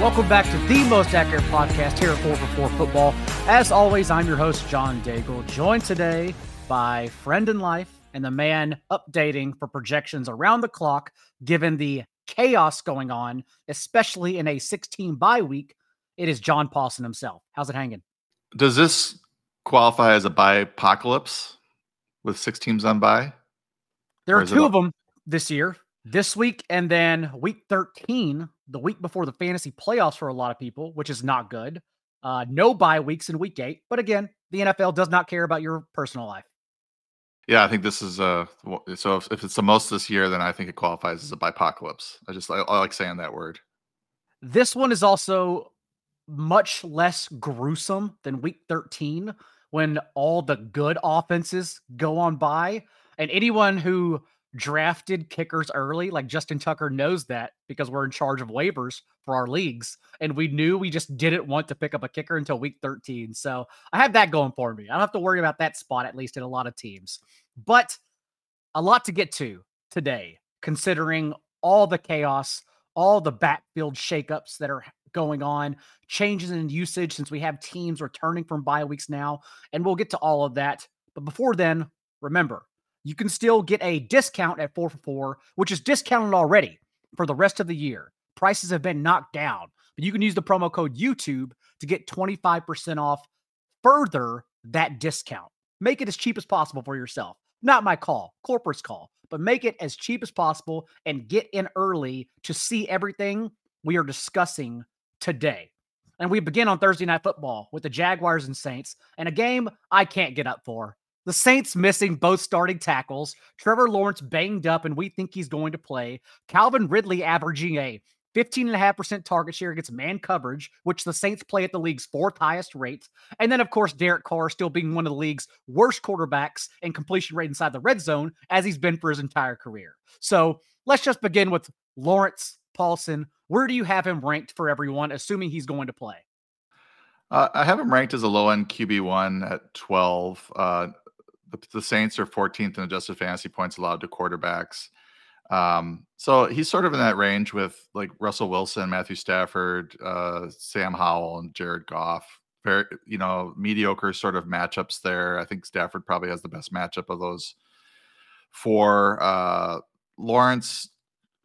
Welcome back to the most accurate podcast here at 4 for 4 Football. As always, I'm your host, John Daigle, joined today by friend in life and the man updating for projections around the clock, given the chaos going on, especially in a 16 bye week. It is John Paulson himself. How's it hanging? Does this qualify as a bye apocalypse with six teams on bye? There are two of them this year, this week, and then week 13, the week before the fantasy playoffs for a lot of people, which is not good. Uh, no bye weeks in week eight. But again, the NFL does not care about your personal life. Yeah, I think this is uh so if, if it's the most this year, then I think it qualifies as a bipocalypse. I just I, I like saying that word. This one is also much less gruesome than week 13 when all the good offenses go on by. And anyone who drafted kickers early, like Justin Tucker knows that because we're in charge of waivers for our leagues. And we knew we just didn't want to pick up a kicker until week 13. So I have that going for me. I don't have to worry about that spot, at least in a lot of teams. But a lot to get to today, considering all the chaos, all the backfield shakeups that are going on, changes in usage since we have teams returning from bye weeks now. And we'll get to all of that. But before then, remember, you can still get a discount at 4 for 4, which is discounted already for the rest of the year. Prices have been knocked down, but you can use the promo code YouTube to get 25% off further that discount. Make it as cheap as possible for yourself. Not my call, corporate's call, but make it as cheap as possible and get in early to see everything we are discussing today. And we begin on Thursday Night Football with the Jaguars and Saints, and a game I can't get up for. The Saints missing both starting tackles. Trevor Lawrence banged up, and we think he's going to play. Calvin Ridley averaging a 15.5% target share against man coverage, which the Saints play at the league's fourth highest rate. And then, of course, Derek Carr still being one of the league's worst quarterbacks in completion rate inside the red zone, as he's been for his entire career. So let's just begin with Lawrence Paulson. Where do you have him ranked for everyone, assuming he's going to play? Uh, I have him ranked as a low end QB1 at 12. Uh, the, the, Saints are 14th in adjusted fantasy points allowed to quarterbacks. Um, so he's sort of in that range with like Russell Wilson, Matthew Stafford, uh, Sam Howell, and Jared Goff. Very, you know, mediocre sort of matchups there. I think Stafford probably has the best matchup of those four. Uh, Lawrence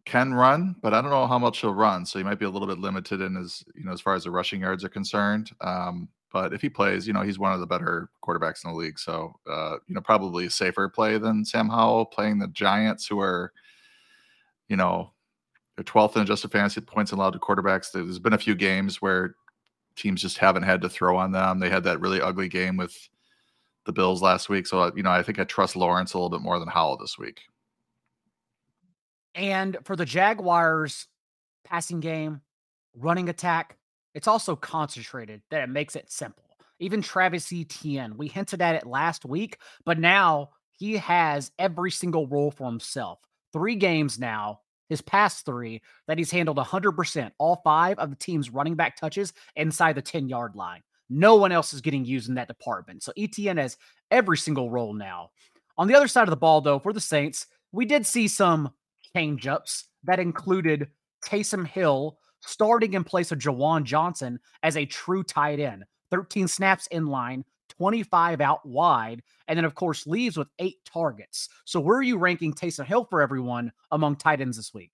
can run, but I don't know how much he'll run. So he might be a little bit limited in his, you know, as far as the rushing yards are concerned. Um, but if he plays, you know, he's one of the better quarterbacks in the league. So, uh, you know, probably a safer play than Sam Howell playing the Giants, who are, you know, they're 12th in adjusted fantasy points allowed to quarterbacks. There's been a few games where teams just haven't had to throw on them. They had that really ugly game with the Bills last week. So, you know, I think I trust Lawrence a little bit more than Howell this week. And for the Jaguars passing game, running attack, it's also concentrated that it makes it simple. Even Travis Etienne, we hinted at it last week, but now he has every single role for himself. Three games now, his past three, that he's handled 100%, all five of the team's running back touches inside the 10 yard line. No one else is getting used in that department. So Etienne has every single role now. On the other side of the ball, though, for the Saints, we did see some change ups that included Taysom Hill starting in place of Juwan Johnson as a true tight end. 13 snaps in line, 25 out wide, and then, of course, leaves with eight targets. So, where are you ranking Taysom Hill for everyone among tight ends this week?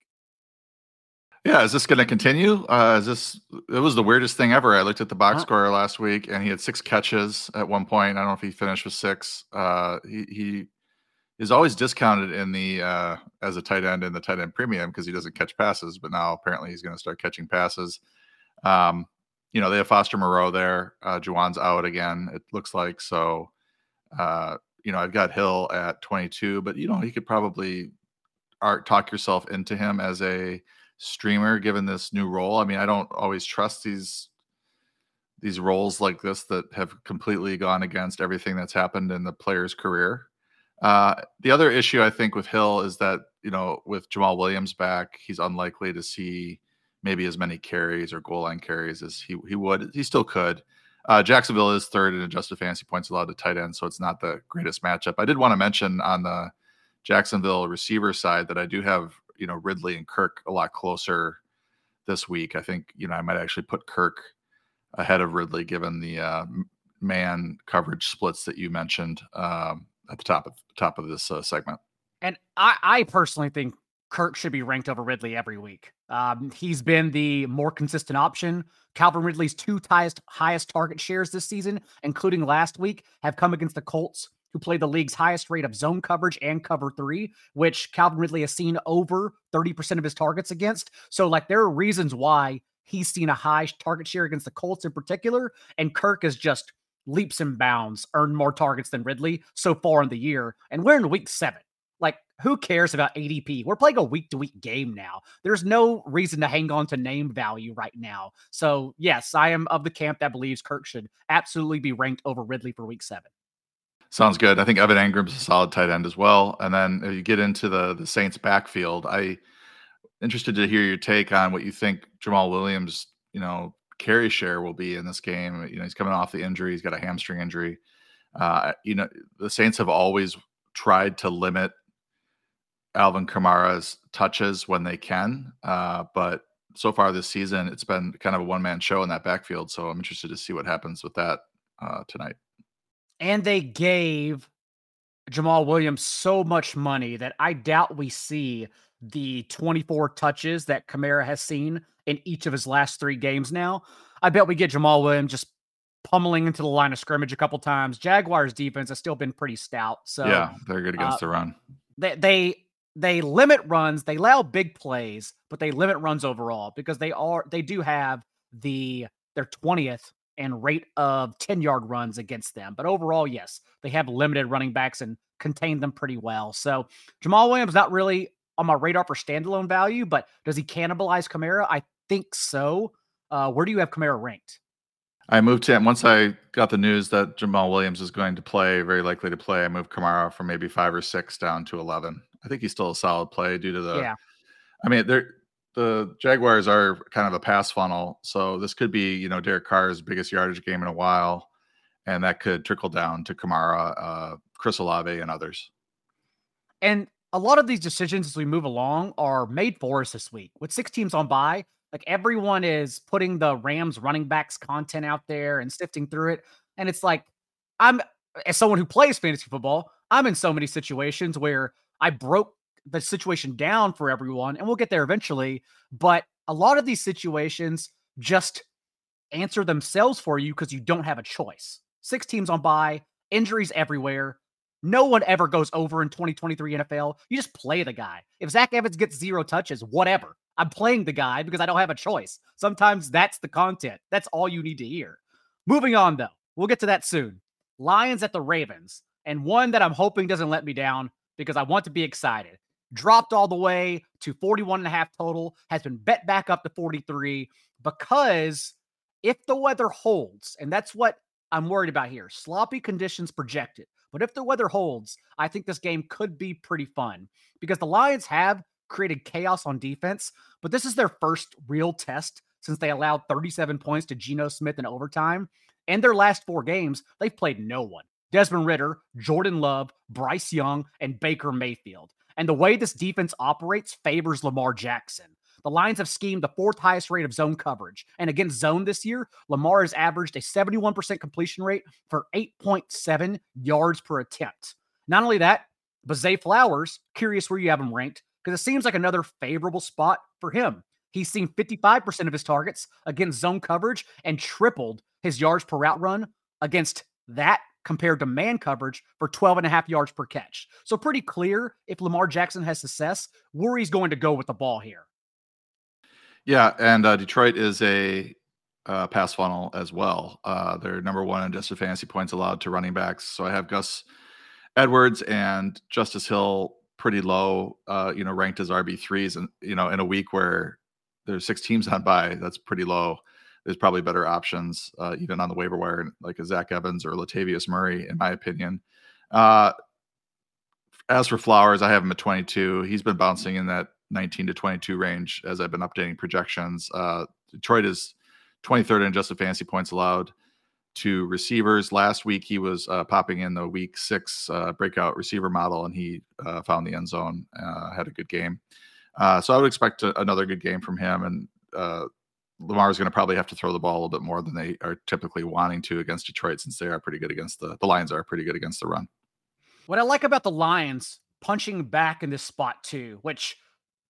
Yeah, is this going to continue? Uh, is this? It was the weirdest thing ever. I looked at the box huh? score last week, and he had six catches at one point. I don't know if he finished with six. Uh, he, he is always discounted in the uh, as a tight end in the tight end premium because he doesn't catch passes. But now apparently he's going to start catching passes. Um, you know they have Foster Moreau there. Uh, Juwan's out again. It looks like so. Uh, you know I've got Hill at 22, but you know he could probably art talk yourself into him as a streamer given this new role. I mean I don't always trust these these roles like this that have completely gone against everything that's happened in the player's career. Uh, the other issue I think with Hill is that you know with Jamaal Williams back, he's unlikely to see maybe as many carries or goal line carries as he he would. He still could. Uh, Jacksonville is third in adjusted fantasy points allowed to tight end, so it's not the greatest matchup. I did want to mention on the Jacksonville receiver side that I do have you know Ridley and Kirk a lot closer this week. I think you know I might actually put Kirk ahead of Ridley given the uh, man coverage splits that you mentioned um, at the top of top of this uh, segment. And I, I personally think Kirk should be ranked over Ridley every week. Um, he's been the more consistent option. Calvin Ridley's two highest highest target shares this season, including last week, have come against the Colts, who play the league's highest rate of zone coverage and cover three, which Calvin Ridley has seen over 30% of his targets against. So, like, there are reasons why he's seen a high target share against the Colts in particular, and Kirk is just leaps and bounds earned more targets than Ridley so far in the year. And we're in week seven. Like, who cares about ADP? We're playing a week to week game now. There's no reason to hang on to name value right now. So, yes, I am of the camp that believes Kirk should absolutely be ranked over Ridley for week seven. Sounds good. I think Evan Engram's a solid tight end as well. And then uh, you get into the the Saints backfield. I interested to hear your take on what you think Jamaal Williams, you know, carry share will be in this game. You know, he's coming off the injury. He's got a hamstring injury. Uh, you know, the Saints have always tried to limit Alvin Kamara's touches when they can. Uh, but so far this season, it's been kind of a one man show in that backfield. So I'm interested to see what happens with that uh, tonight. And they gave Jamaal Williams so much money that I doubt we see the 24 touches that Kamara has seen in each of his last three games now. I bet we get Jamaal Williams just pummeling into the line of scrimmage a couple times. Jaguars defense has still been pretty stout. So yeah, they're good against uh, the run. They they they limit runs, they allow big plays, but they limit runs overall because they are they do have the their 20th and rate of 10 yard runs against them. But overall, yes, they have limited running backs and contain them pretty well. So Jamaal Williams not really on my radar for standalone value, but does he cannibalize Kamara? I think so. Uh, where do you have Kamara ranked? I moved him once I got the news that Jamaal Williams is going to play, very likely to play. I moved Kamara from maybe five or six down to 11. I think he's still a solid play due to the. Yeah. I mean, they're the Jaguars are kind of a pass funnel, so this could be you know Derek Carr's biggest yardage game in a while, and that could trickle down to Kamara, uh, Chris Olave, and others. And a lot of these decisions as we move along are made for us this week with six teams on by. Like everyone is putting the Rams running backs content out there and sifting through it, and it's like I'm as someone who plays fantasy football, I'm in so many situations where I broke the situation down for everyone, and we'll get there eventually. But a lot of these situations just answer themselves for you because you don't have a choice. Six teams on by, injuries everywhere. No one ever goes over in 2023 NFL. You just play the guy. If Zach Evans gets zero touches, whatever. I'm playing the guy because I don't have a choice. Sometimes that's the content. That's all you need to hear. Moving on, though, we'll get to that soon. Lions at the Ravens, and one that I'm hoping doesn't let me down because I want to be excited. Dropped all the way to 41 and a half total, has been bet back up to 43 because if the weather holds, and that's what I'm worried about here, sloppy conditions projected. But if the weather holds, I think this game could be pretty fun because the Lions have created chaos on defense, but this is their first real test since they allowed 37 points to Geno Smith in overtime. And their last four games, they've played no one. Desmond Ridder, Jordan Love, Bryce Young, and Baker Mayfield. And the way this defense operates favors Lamar Jackson. The Lions have schemed the fourth highest rate of zone coverage. And against zone this year, Lamar has averaged a 71% completion rate for 8.7 yards per attempt. Not only that, but Zay Flowers, curious where you have him ranked, because it seems like another favorable spot for him. He's seen 55% of his targets against zone coverage and tripled his yards per route run against that compared to man coverage for 12 and a half yards per catch. So pretty clear if Lamar Jackson has success, where he's going to go with the ball here. Yeah, and uh, Detroit is a uh, pass funnel as well. Uh, they're number one in adjusted fantasy points allowed to running backs. So I have Gus Edwards and Justice Hill pretty low, uh, you know, ranked as RB threes, and you know, in a week where there's six teams on by, that's pretty low there's probably better options, uh, even on the waiver wire, like a Zach Evans or Latavius Murray, in my opinion. Uh, as for Flowers, I have him at 22. He's been bouncing in that 19 to 22 range as I've been updating projections. Uh, Detroit is 23rd in adjusted fantasy points allowed to receivers. Last week, he was uh, popping in the week six uh, breakout receiver model, and he uh, found the end zone, uh, had a good game. Uh, so I would expect a, another good game from him. And Lamar is going to probably have to throw the ball a little bit more than they are typically wanting to against Detroit, since they are pretty good against the the Lions are pretty good against the run. What I like about the Lions punching back in this spot too, which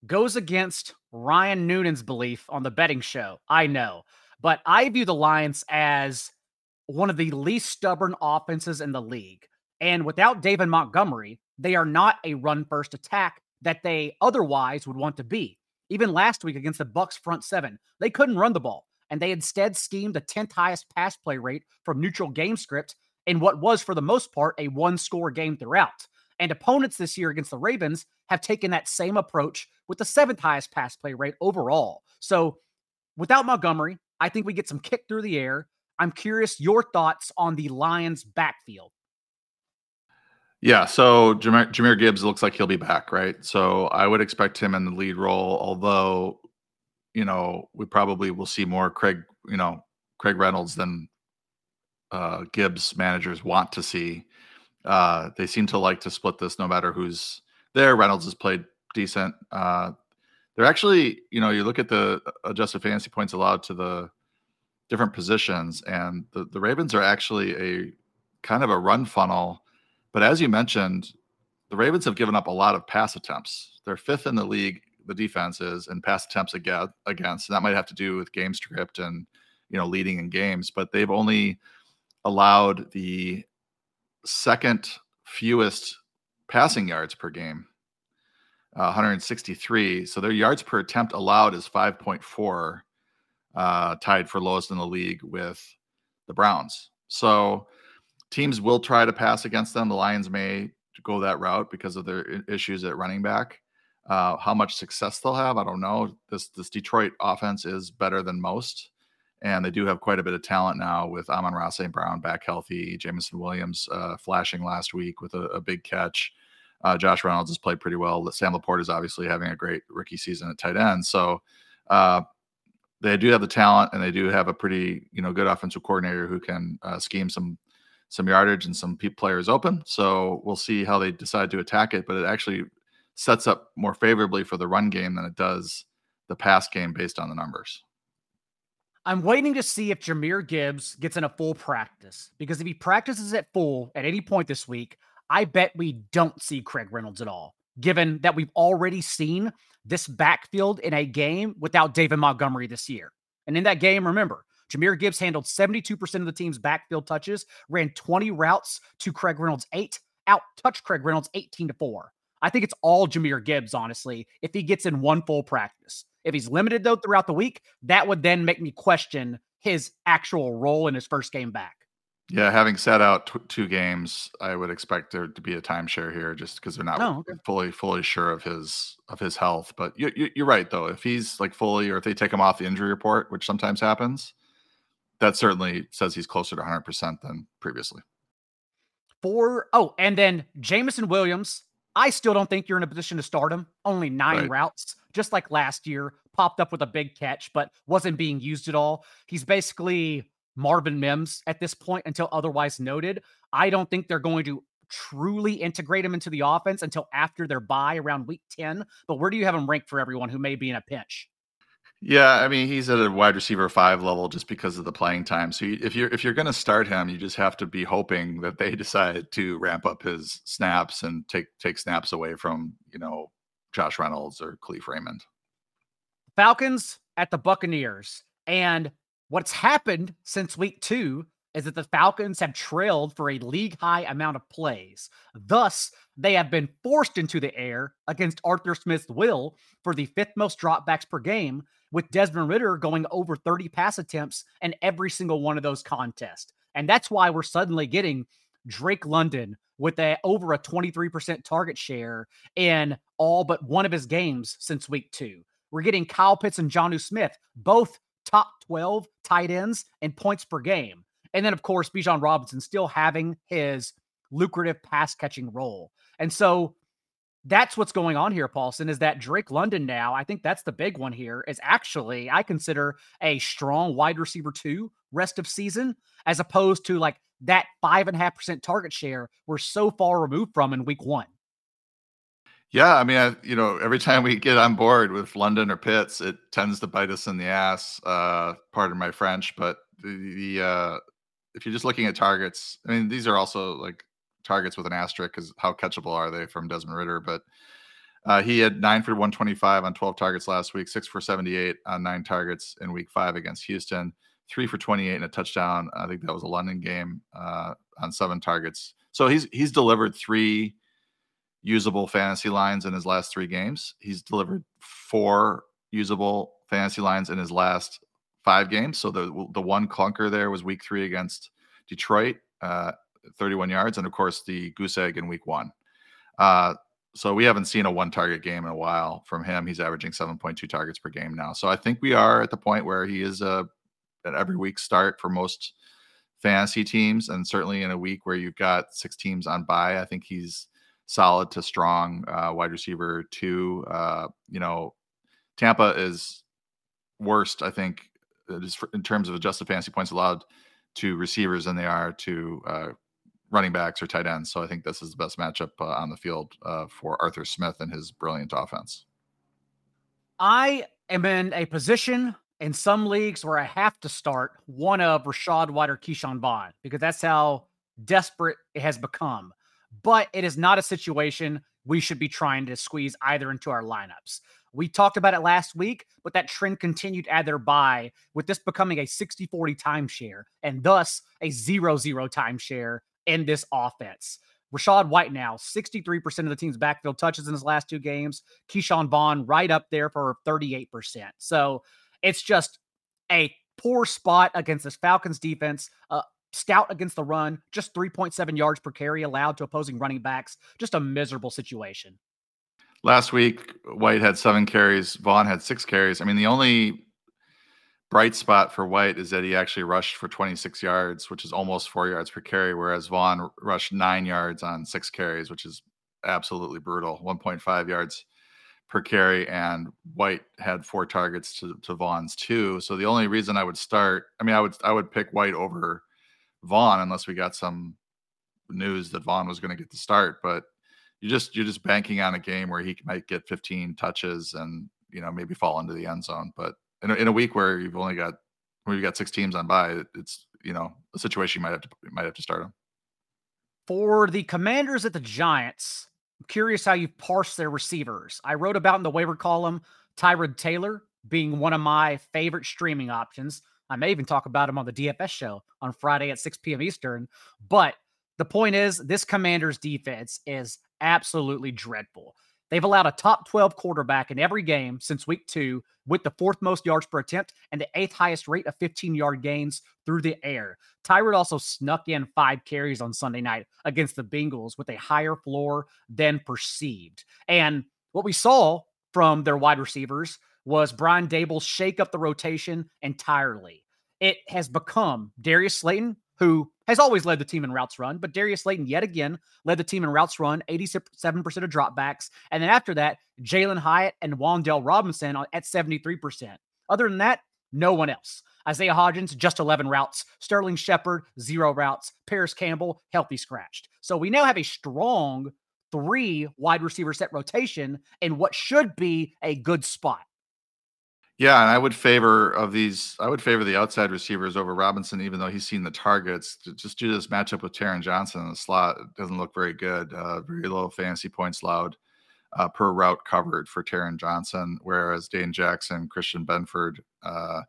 goes against Ryan Noonan's belief on the betting show. I know, but I view the Lions as one of the least stubborn offenses in the league. And without David Montgomery, they are not a run first attack that they otherwise would want to be. Even last week against the Bucs front seven, they couldn't run the ball, and they instead schemed the 10th highest pass play rate from neutral game script in what was for the most part a one score game throughout. And opponents this year against the Ravens have taken that same approach with the seventh highest pass play rate overall. So without Montgomery, I think we get some kick through the air. I'm curious your thoughts on the Lions backfield. Yeah, so Jameer, Jahmyr Gibbs looks like he'll be back, right? So I would expect him in the lead role, although, you know, we probably will see more Craig, you know, Craig Reynolds than uh, Gibbs managers want to see. Uh, they seem to like to split this no matter who's there. Reynolds has played decent. Uh, they're actually, you know, you look at the adjusted fantasy points allowed to the different positions, and the, the Ravens are actually a kind of a run funnel but as you mentioned, the Ravens have given up a lot of pass attempts. They're fifth in the league, the defense is, in pass attempts against. And that might have to do with game script and you know leading in games, but they've only allowed the second fewest passing yards per game, uh, 163. So their yards per attempt allowed is 5.4, uh, tied for lowest in the league with the Browns. So teams will try to pass against them. The Lions may go that route because of their issues at running back. Uh, how much success they'll have, I don't know. This this Detroit offense is better than most, and they do have quite a bit of talent now with Amon-Ra St. Brown back healthy, Jameson Williams uh, flashing last week with a, a big catch. Uh, Josh Reynolds has played pretty well. Sam LaPorta is obviously having a great rookie season at tight end. So uh, they do have the talent, and they do have a pretty you know good offensive coordinator who can uh, scheme some some yardage and some players open. So we'll see how they decide to attack it. But it actually sets up more favorably for the run game than it does the pass game based on the numbers. I'm waiting to see if Jahmyr Gibbs gets in a full practice because if he practices at full at any point this week, I bet we don't see Craig Reynolds at all, given that we've already seen this backfield in a game without David Montgomery this year. And in that game, remember, Jahmyr Gibbs handled 72% of the team's backfield touches, ran 20 routes to Craig Reynolds' eight, out touched Craig Reynolds 18 to 4. I think it's all Jahmyr Gibbs, honestly, if he gets in one full practice. If he's limited, though, throughout the week, that would then make me question his actual role in his first game back. Yeah, having sat out t- two games, I would expect there to be a timeshare here, just because they're not oh, okay. fully fully sure of his of his health. But you, you, you're right, though. If he's like fully, or if they take him off the injury report, which sometimes happens, that certainly says he's closer to 100% than previously. For oh, and then Jameson Williams, I still don't think you're in a position to start him. Only nine right. routes, just like last year, popped up with a big catch, but wasn't being used at all. He's basically Marvin Mims at this point until otherwise noted. I don't think they're going to truly integrate him into the offense until after their bye around week 10. But where do you have him ranked for everyone who may be in a pinch? Yeah, I mean he's at a wide receiver five level just because of the playing time. So if you're if you're going to start him, you just have to be hoping that they decide to ramp up his snaps and take take snaps away from you know Josh Reynolds or Kalif Raymond. Falcons at the Buccaneers, and what's happened since week two is that the Falcons have trailed for a league high amount of plays. Thus, they have been forced into the air against Arthur Smith's will for the fifth most dropbacks per game, with Desmond Ridder going over 30 pass attempts in every single one of those contests. And that's why we're suddenly getting Drake London with a over a 23% target share in all but one of his games since week two. We're getting Kyle Pitts and Jonnu Smith, both top 12 tight ends and points per game. And then, of course, Bijan Robinson still having his lucrative pass catching role. And so that's what's going on here, Paulson, is that Drake London now, I think that's the big one here, is actually, I consider a strong wide receiver two rest of season, as opposed to like that five and a half percent target share we're so far removed from in week one. Yeah, I mean, I, you know, every time we get on board with London or Pitts, it tends to bite us in the ass. Uh, pardon my French, but the, the uh, if you're just looking at targets, I mean, these are also like targets with an asterisk because how catchable are they from Desmond Ridder? But uh, he had nine for 125 on 12 targets last week, six for 78 on nine targets in week five against Houston, three for 28 and a touchdown. I think that was a London game uh, on seven targets. So he's he's delivered three usable fantasy lines in his last three games. He's delivered four usable fantasy lines in his last five games. So the the one clunker there was week three against Detroit, uh, 31 yards, and of course the goose egg in week one. Uh, so we haven't seen a one target game in a while from him. He's averaging 7.2 targets per game now. So I think we are at the point where he is a an every week start for most fantasy teams, and certainly in a week where you've got six teams on bye, I think he's solid to strong uh, wide receiver two. Uh, you know, Tampa is worst, I think, in terms of adjusted fantasy points allowed to receivers than they are to uh, running backs or tight ends. So I think this is the best matchup uh, on the field uh, for Arthur Smith and his brilliant offense. I am in a position in some leagues where I have to start one of Rachaad White or Ke'Shawn Vaughn because that's how desperate it has become but it is not a situation we should be trying to squeeze either into our lineups. We talked about it last week, but that trend continued at their bye with this becoming a 60 40 timeshare and thus a 0 0 timeshare in this offense. Rachaad White now, 63% of the team's backfield touches in his last two games. Ke'Shawn Vaughn right up there for 38%. So it's just a poor spot against this Falcons defense. Uh, stout against the run, just 3.7 yards per carry allowed to opposing running backs. Just a miserable situation. Last week, White had seven carries, Vaughn had six carries. I mean, the only bright spot for White is that he actually rushed for 26 yards, which is almost four yards per carry, whereas Vaughn rushed nine yards on six carries, which is absolutely brutal 1.5 yards per carry. And White had four targets to, to Vaughn's two. So the only reason I would start, I mean, I would I would pick White over Vaughn unless we got some news that Vaughn was going to get the start. But you just you're just banking on a game where he might get 15 touches and you know maybe fall into the end zone. But in a, in a week where you've only got where you've got six teams on by, it's you know a situation you might have to might have to start him. For the Commanders at the Giants, I'm curious how you parse their receivers. I wrote about in the waiver column Tyrod Taylor being one of my favorite streaming options. I may even talk about him on the DFS show on Friday at 6 p.m. Eastern. But the point is, this commander's defense is absolutely dreadful. They've allowed a top 12 quarterback in every game since week two, with the fourth most yards per attempt and the eighth highest rate of 15 yard gains through the air. Tyrod also snuck in five carries on Sunday night against the Bengals with a higher floor than perceived. And what we saw from their wide receivers was Brian Daboll shake up the rotation entirely. It has become Darius Slayton, who has always led the team in routes run, but Darius Slayton yet again led the team in routes run, 87% of dropbacks. And then after that, Jalin Hyatt and Wan'Dale Robinson at 73%. Other than that, no one else. Isaiah Hodgins, just 11 routes. Sterling Shepard, zero routes. Parris Campbell, healthy scratched. So we now have a strong three wide receiver set rotation in what should be a good spot. Yeah, and I would favor of these. I would favor the outside receivers over Robinson, even though he's seen the targets. Just do this matchup with Taron Johnson in the slot it doesn't look very good. Uh, very low fantasy points allowed uh, per route covered for Taron Johnson, whereas Dane Jackson, Christian Benford uh,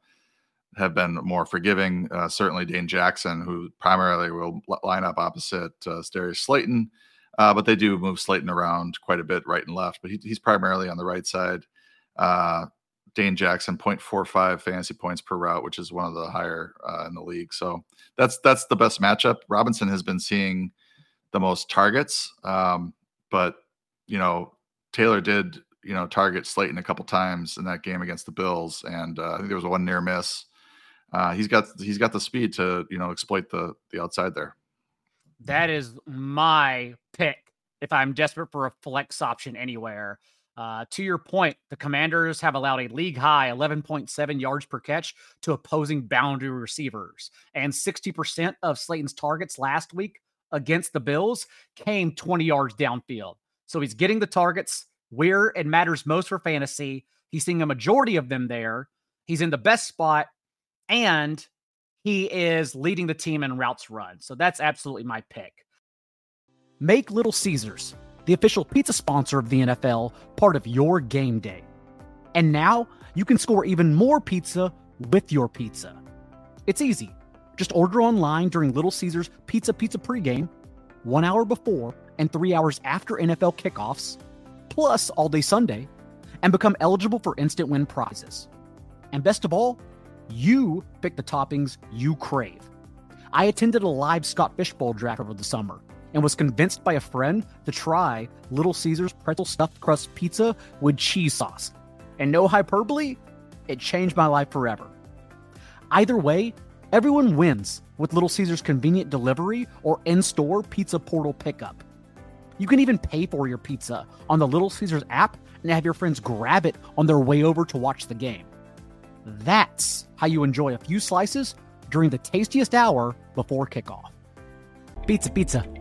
have been more forgiving. Uh, certainly, Dane Jackson, who primarily will line up opposite uh, Slayton, uh, but they do move Slayton around quite a bit right and left. But he, he's primarily on the right side. Uh, Dane Jackson 0.45 fantasy points per route, which is one of the higher uh, in the league. So that's that's the best matchup. Robinson has been seeing the most targets, um, but you know Taylor did you know target Slayton a couple times in that game against the Bills, and uh, I think there was one near miss. Uh, he's got he's got the speed to you know exploit the the outside there. That is my pick if I'm desperate for a flex option anywhere. Uh, to your point, the Commanders have allowed a league high 11.7 yards per catch to opposing boundary receivers. And 60% of Slayton's targets last week against the Bills came 20 yards downfield. So he's getting the targets, where it matters most for fantasy. He's seeing a majority of them there. He's in the best spot, and he is leading the team in routes run. So that's absolutely my pick. Make Little Caesars, the official pizza sponsor of the NFL, part of your game day. And now you can score even more pizza with your pizza. It's easy. Just order online during Little Caesars Pizza Pizza pregame, one hour before and three hours after NFL kickoffs, plus all day Sunday, and become eligible for instant win prizes. And best of all, you pick the toppings you crave. I attended a live Scott Fishbowl draft over the summer and was convinced by a friend to try Little Caesars pretzel stuffed crust pizza with cheese sauce. And no hyperbole, it changed my life forever. Either way, everyone wins with Little Caesars convenient delivery or in store pizza portal pickup. You can even pay for your pizza on the Little Caesars app and have your friends grab it on their way over to watch the game. That's how you enjoy a few slices during the tastiest hour before kickoff. Pizza, pizza.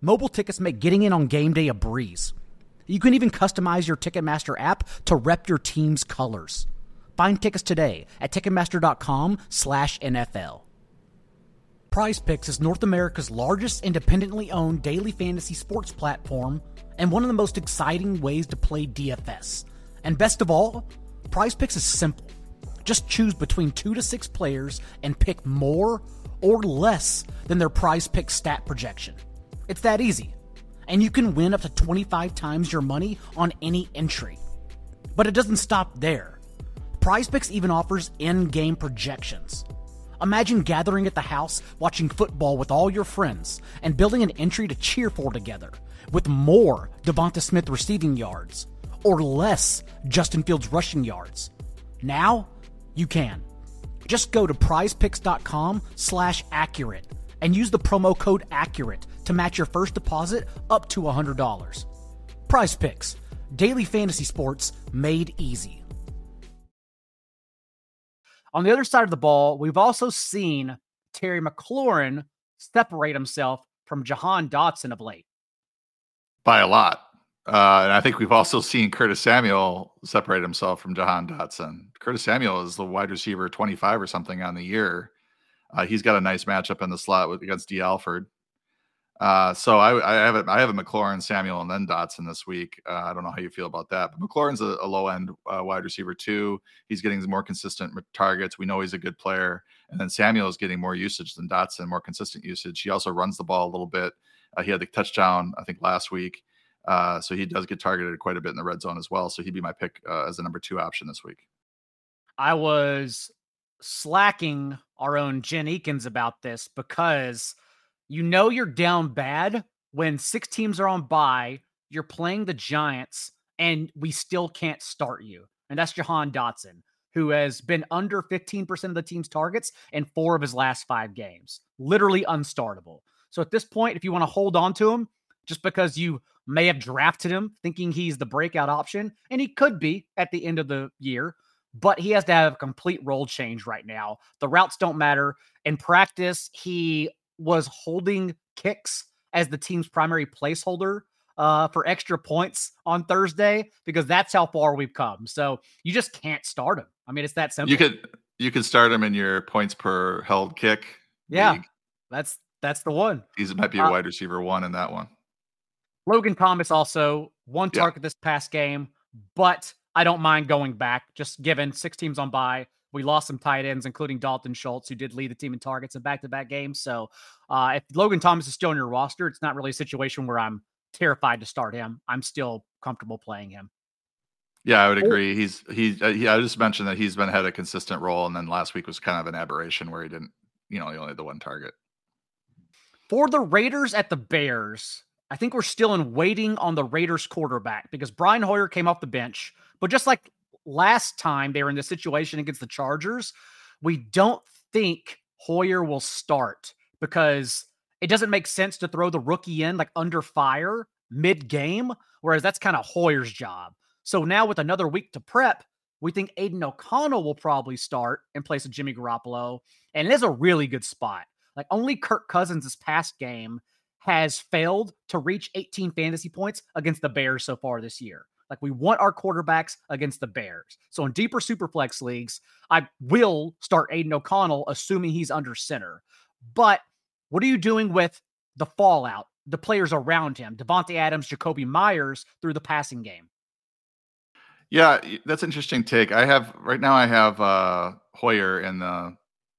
mobile tickets make getting in on game day a breeze. You can even customize your Ticketmaster app to rep your team's colors. Find tickets today at Ticketmaster.com/NFL. Prize Picks is North America's largest independently owned daily fantasy sports platform and one of the most exciting ways to play DFS. And best of all, Prize Picks is simple. Just choose between two to six players and pick more or less than their prize pick stat projection. It's that easy. And you can win up to 25 times your money on any entry. But it doesn't stop there. Prize Picks even offers in game projections. Imagine gathering at the house, watching football with all your friends, and building an entry to cheer for together, with more Devonta Smith receiving yards, or less Justin Fields rushing yards. Now, you can. Just go to prizepicks.com slash accurate and use the promo code accurate to match your first deposit up to $100. Prize Picks, daily fantasy sports made easy. On the other side of the ball, we've also seen Terry McLaurin separate himself from Jahan Dotson of late. By a lot. Uh, and I think we've also seen Curtis Samuel separate himself from Jahan Dotson. Curtis Samuel is the wide receiver 25 or something on the year. Uh, he's got a nice matchup in the slot with, against D. Alford. Uh, so I, I, have a, I have a McLaurin, Samuel, and then Dotson this week. Uh, I don't know how you feel about that, but McLaurin's a, a low end uh, wide receiver too. He's getting more consistent targets. We know he's a good player, and then Samuel is getting more usage than Dotson, more consistent usage. He also runs the ball a little bit. Uh, he had the touchdown, I think, last week. Uh, so he does get targeted quite a bit in the red zone as well. So he'd be my pick uh, as a number two option this week. I was slacking our own Jen Eakins about this because you know you're down bad when six teams are on bye, you're playing the Giants, and we still can't start you. And that's Jahan Dotson, who has been under 15% of the team's targets in four of his last five games. Literally unstartable. So at this point, if you want to hold on to him, just because you may have drafted him thinking he's the breakout option, and he could be at the end of the year, but he has to have a complete role change right now. The routes don't matter. In practice, he was holding kicks as the team's primary placeholder uh, for extra points on Thursday because that's how far we've come. So you just can't start him. I mean, it's that simple. You could you could start him in your points per held kick. Yeah, league. that's that's the one. He might be a uh, wide receiver one in that one. Logan Thomas also one target yeah. this past game, but I don't mind going back. Just given six teams on bye, we lost some tight ends, including Dalton Schultz, who did lead the team in targets in back to back games. So uh, if Logan Thomas is still in your roster, it's not really a situation where I'm terrified to start him. I'm still comfortable playing him. Yeah, I would agree. He's he's uh, he, I just mentioned that he's been had a consistent role, and then last week was kind of an aberration where he didn't, you know, he only had the one target. For the Raiders at the Bears, I think we're still in waiting on the Raiders quarterback because Brian Hoyer came off the bench. But just like last time they were in the situation against the Chargers, we don't think Hoyer will start because it doesn't make sense to throw the rookie in like under fire mid game, whereas that's kind of Hoyer's job. So now with another week to prep, we think Aidan O'Connell will probably start in place of Jimmy Garoppolo. And it is a really good spot. Like only Kirk Cousins this past game has failed to reach 18 fantasy points against the Bears so far this year. Like we want our quarterbacks against the Bears. So in deeper superflex leagues, I will start Aidan O'Connell, assuming he's under center. But what are you doing with the fallout, the players around him, Davante Adams, Jakobi Meyers through the passing game? Yeah, that's an interesting take. I have right now. I have uh Hoyer in the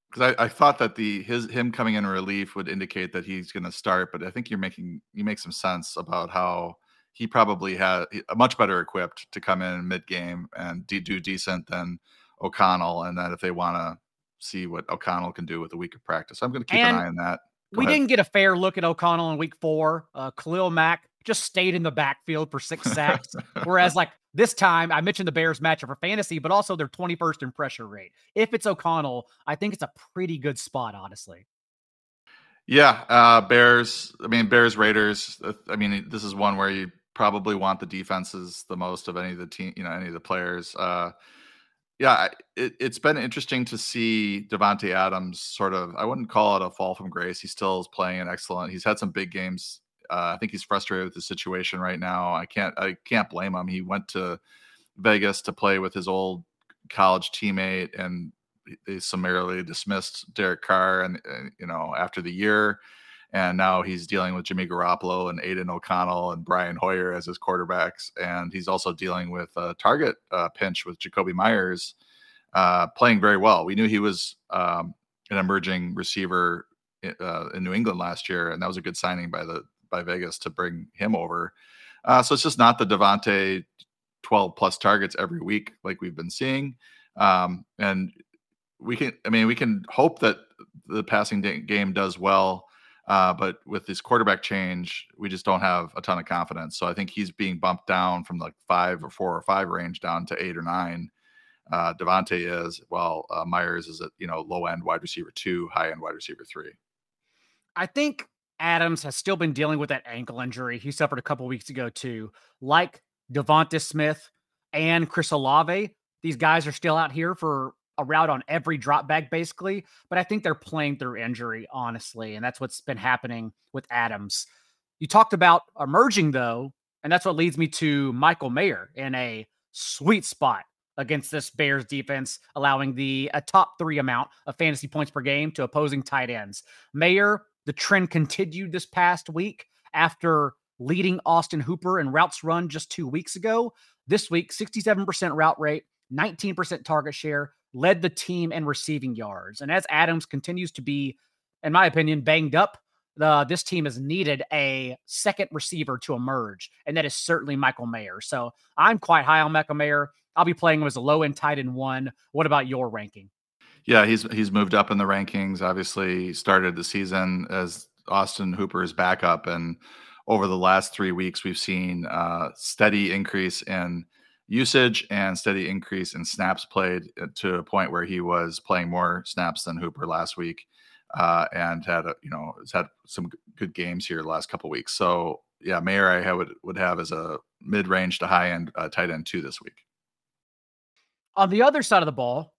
because I, I thought that the his him coming in relief would indicate that he's going to start, but I think you're making you make some sense about how he probably had a much better equipped to come in mid game and do decent than O'Connell, and that if they want to see what O'Connell can do with a week of practice, I'm going to keep and an eye on that. Go we ahead. didn't get a fair look at O'Connell in week four. Uh, Khalil Mack just stayed in the backfield for six sacks, whereas like this time, I mentioned the Bears matchup for fantasy, but also their 21st in pressure rate. If it's O'Connell, I think it's a pretty good spot, honestly. Yeah, uh, Bears. I mean, Bears Raiders. Uh, I mean, this is one where you probably want the defenses the most of any of the team, you know, any of the players. Uh, yeah, it, has been interesting to see Davante Adams sort of. I wouldn't call it a fall from grace. He still is playing an excellent. He's had some big games. Uh, I think he's frustrated with the situation right now. I can't. I can't blame him. He went to Vegas to play with his old college teammate, and they summarily dismissed Derek Carr. And, and you know, after the year, and now he's dealing with Jimmy Garoppolo and Aidan O'Connell and Brian Hoyer as his quarterbacks, and he's also dealing with a target uh, pinch with Jakobi Meyers uh, playing very well. We knew he was um, an emerging receiver uh, in New England last year, and that was a good signing by the by Vegas to bring him over. Uh, so it's just not the Davante 12 plus targets every week like we've been seeing. Um, and we can, I mean, we can hope that the passing game does well uh, but with this quarterback change, we just don't have a ton of confidence. So I think he's being bumped down from like five or four or five range down to eight or nine. Uh, Davante is, while uh, Meyers is at you know low end wide receiver two, high end wide receiver three. I think Adams has still been dealing with that ankle injury he suffered a couple weeks ago too. Like Devonta Smith and Chris Olave, these guys are still out here for a route on every drop back, basically. But I think they're playing through injury, honestly. And that's what's been happening with Adams. You talked about emerging, though, and that's what leads me to Michael Mayer in a sweet spot against this Bears defense, allowing the a top three amount of fantasy points per game to opposing tight ends. Mayer, the trend continued this past week after leading Austin Hooper in routes run just two weeks ago. This week, 67% route rate, 19% target share, led the team in receiving yards. And as Adams continues to be, in my opinion, banged up, uh, this team has needed a second receiver to emerge, and that is certainly Michael Mayer. So I'm quite high on Michael Mayer. I'll be playing him as a low end tight end one. What about your ranking? Yeah, he's he's moved up in the rankings. Obviously, started the season as Austin Hooper's backup, and over the last three weeks, we've seen a steady increase in usage and steady increase in snaps played uh, to a point where he was playing more snaps than Hooper last week, uh, and had a, you know has had some good games here the last couple weeks. So yeah, Mayer I would would have as a mid range to high end uh, tight end two this week. On the other side of the ball,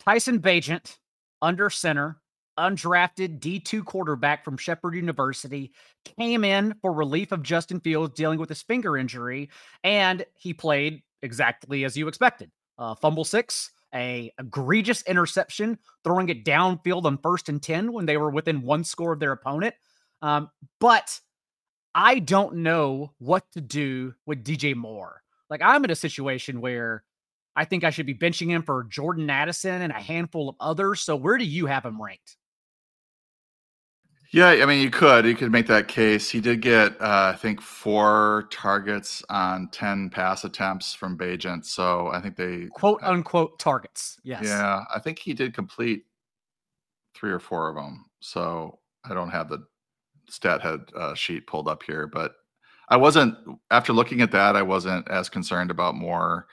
Tyson Bagent under center. Undrafted D2 quarterback from Shepherd University came in for relief of Justin Fields dealing with his finger injury, and he played exactly as you expected. Uh, fumble six, a egregious interception, throwing it downfield on first and 10 when they were within one score of their opponent. Um, but I don't know what to do with DJ Moore. Like I'm in a situation where I think I should be benching him for Jordan Addison and a handful of others. So where do you have him ranked? Yeah, I mean, you could. You could make that case. He did get, uh, I think, four targets on 10 pass attempts from Bagent. So I think they quote unquote targets. Yes. Yeah. I think he did complete three or four of them. So I don't have the stat head uh, sheet pulled up here, but I wasn't after looking at that. I wasn't as concerned about Moore.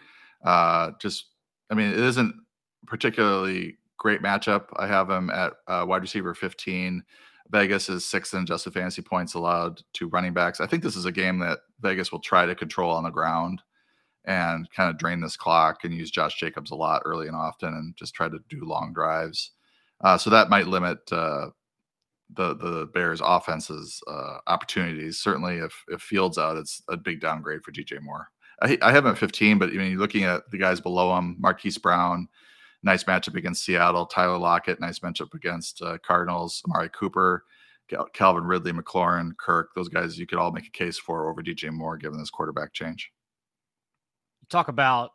Uh, just, I mean, it isn't particularly great matchup. I have him at uh, wide receiver 15. Vegas is sixth in adjusted fantasy points allowed to running backs. I think this is a game that Vegas will try to control on the ground and kind of drain this clock and use Josh Jacobs a lot early and often and just try to do long drives. Uh, so that might limit uh, the the Bears' offense's uh, opportunities. Certainly, if if Fields out, it's a big downgrade for DJ Moore. I, I have him at 15, but I mean, looking at the guys below him: Marquise Brown, nice matchup against Seattle; Tyler Lockett, nice matchup against uh, Cardinals; Amari Cooper, Calvin Ridley, McLaurin, Kirk. Those guys you could all make a case for over DJ Moore, given this quarterback change. Talk about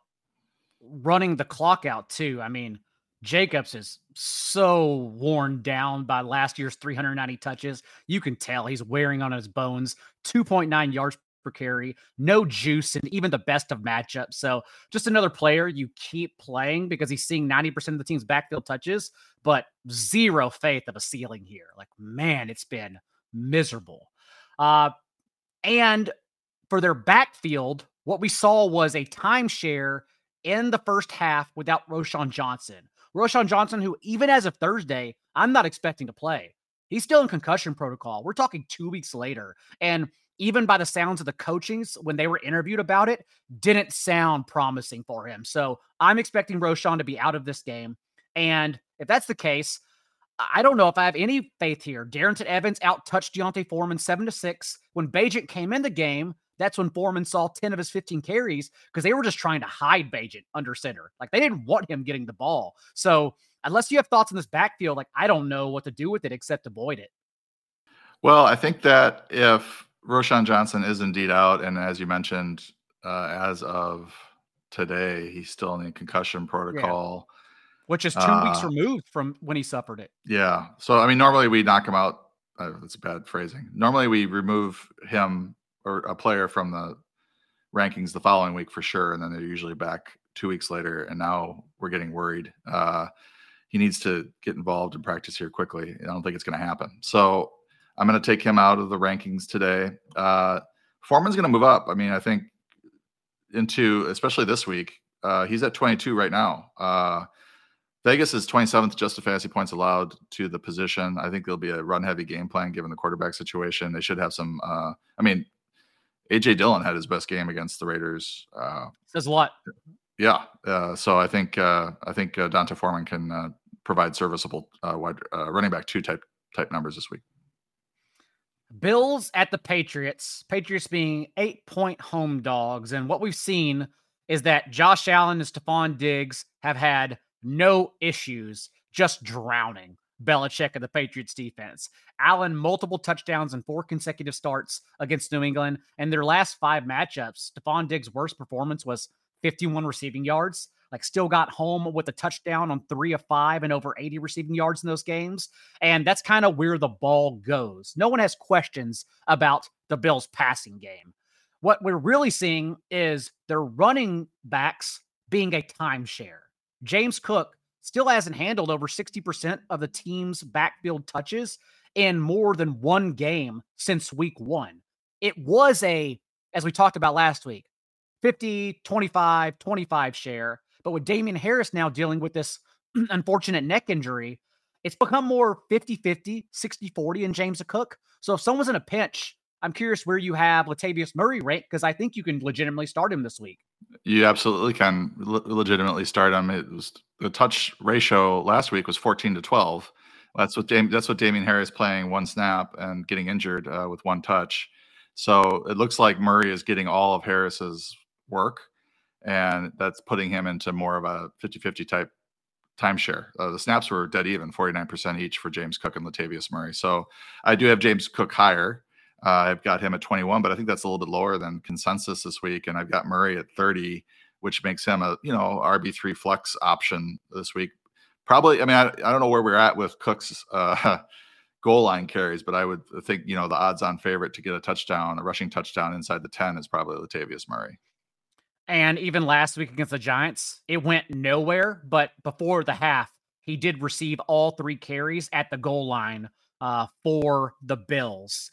running the clock out too. I mean, Jacobs is so worn down by last year's 390 touches. You can tell he's wearing on his bones. 2.9 yards per carry, no juice, and even the best of matchups. So just another player you keep playing because he's seeing 90% of the team's backfield touches, but zero faith of a ceiling here. Like, man, it's been miserable. Uh, and for their backfield, what we saw was a timeshare in the first half without Roschon Johnson. Roschon Johnson, who even as of Thursday, I'm not expecting to play. He's still in concussion protocol. We're talking two weeks later. And even by the sounds of the coachings when they were interviewed about it, didn't sound promising for him. So I'm expecting Roschon to be out of this game. And if that's the case, I don't know if I have any faith here. Darrynton Evans out touched D'Onta Foreman seven to six. When Bagent came in the game, that's when Foreman saw 10 of his 15 carries because they were just trying to hide Bagent under center. Like they didn't want him getting the ball. So unless you have thoughts on this backfield, like I don't know what to do with it except avoid it. Well, I think that if Roschon Johnson is indeed out, and as you mentioned, uh, as of today, he's still in the concussion protocol. Yeah. Which is two uh, weeks removed from when he suffered it. Yeah. So, I mean, normally we knock him out. Uh, that's bad phrasing. Normally we remove him or a player from the rankings the following week for sure, and then they're usually back two weeks later. And now we're getting worried. Uh, he needs to get involved in practice here quickly. I don't think it's going to happen. So I'm going to take him out of the rankings today. Uh, Foreman's going to move up. I mean, I think into especially this week. Uh, he's at 22 right now. Uh, Vegas is 27th just to fantasy points allowed to the position. I think there'll be a run heavy game plan given the quarterback situation. They should have some. Uh, I mean, AJ Dillon had his best game against the Raiders. Uh, Says a lot. Yeah. Uh, so I think uh, I think uh, D'Onta Foreman can uh, provide serviceable uh, wide uh, running back two type type numbers this week. Bills at the Patriots. Patriots being eight point home dogs, and what we've seen is that Josh Allen and Stefon Diggs have had no issues, just drowning Belichick and the Patriots defense. Allen, multiple touchdowns in four consecutive starts against New England. And their last five matchups, Stefon Diggs' worst performance was 51 receiving yards. Like, still got home with a touchdown on three of five and over 80 receiving yards in those games. And that's kind of where the ball goes. No one has questions about the Bills' passing game. What we're really seeing is their running backs being a timeshare. James Cook still hasn't handled over 60% of the team's backfield touches in more than one game since week one. It was a, as we talked about last week, 50, 25, 25 share. But with Damien Harris now dealing with this unfortunate neck injury, it's become more 50 50, 60 40 in James Cook. So if someone's in a pinch, I'm curious where you have Latavius Murray ranked because I think you can legitimately start him this week. You absolutely can le- legitimately start him. It was the touch ratio last week was 14 to 12. That's what Dam- that's what Damien Harris playing one snap and getting injured uh, with one touch. So it looks like Murray is getting all of Harris's work, and that's putting him into more of a 50-50 type timeshare. Uh, the snaps were dead even, 49% each for James Cook and Latavius Murray. So I do have James Cook higher. Uh, I've got him at 21, but I think that's a little bit lower than consensus this week. And I've got Murray at 30, which makes him a you know RB3 flex option this week. Probably, I mean, I, I don't know where we're at with Cook's uh, goal line carries, but I would think you know the odds-on favorite to get a touchdown, a rushing touchdown inside the 10 is probably Latavius Murray. And even last week against the Giants, it went nowhere. But before the half, he did receive all three carries at the goal line uh, for the Bills.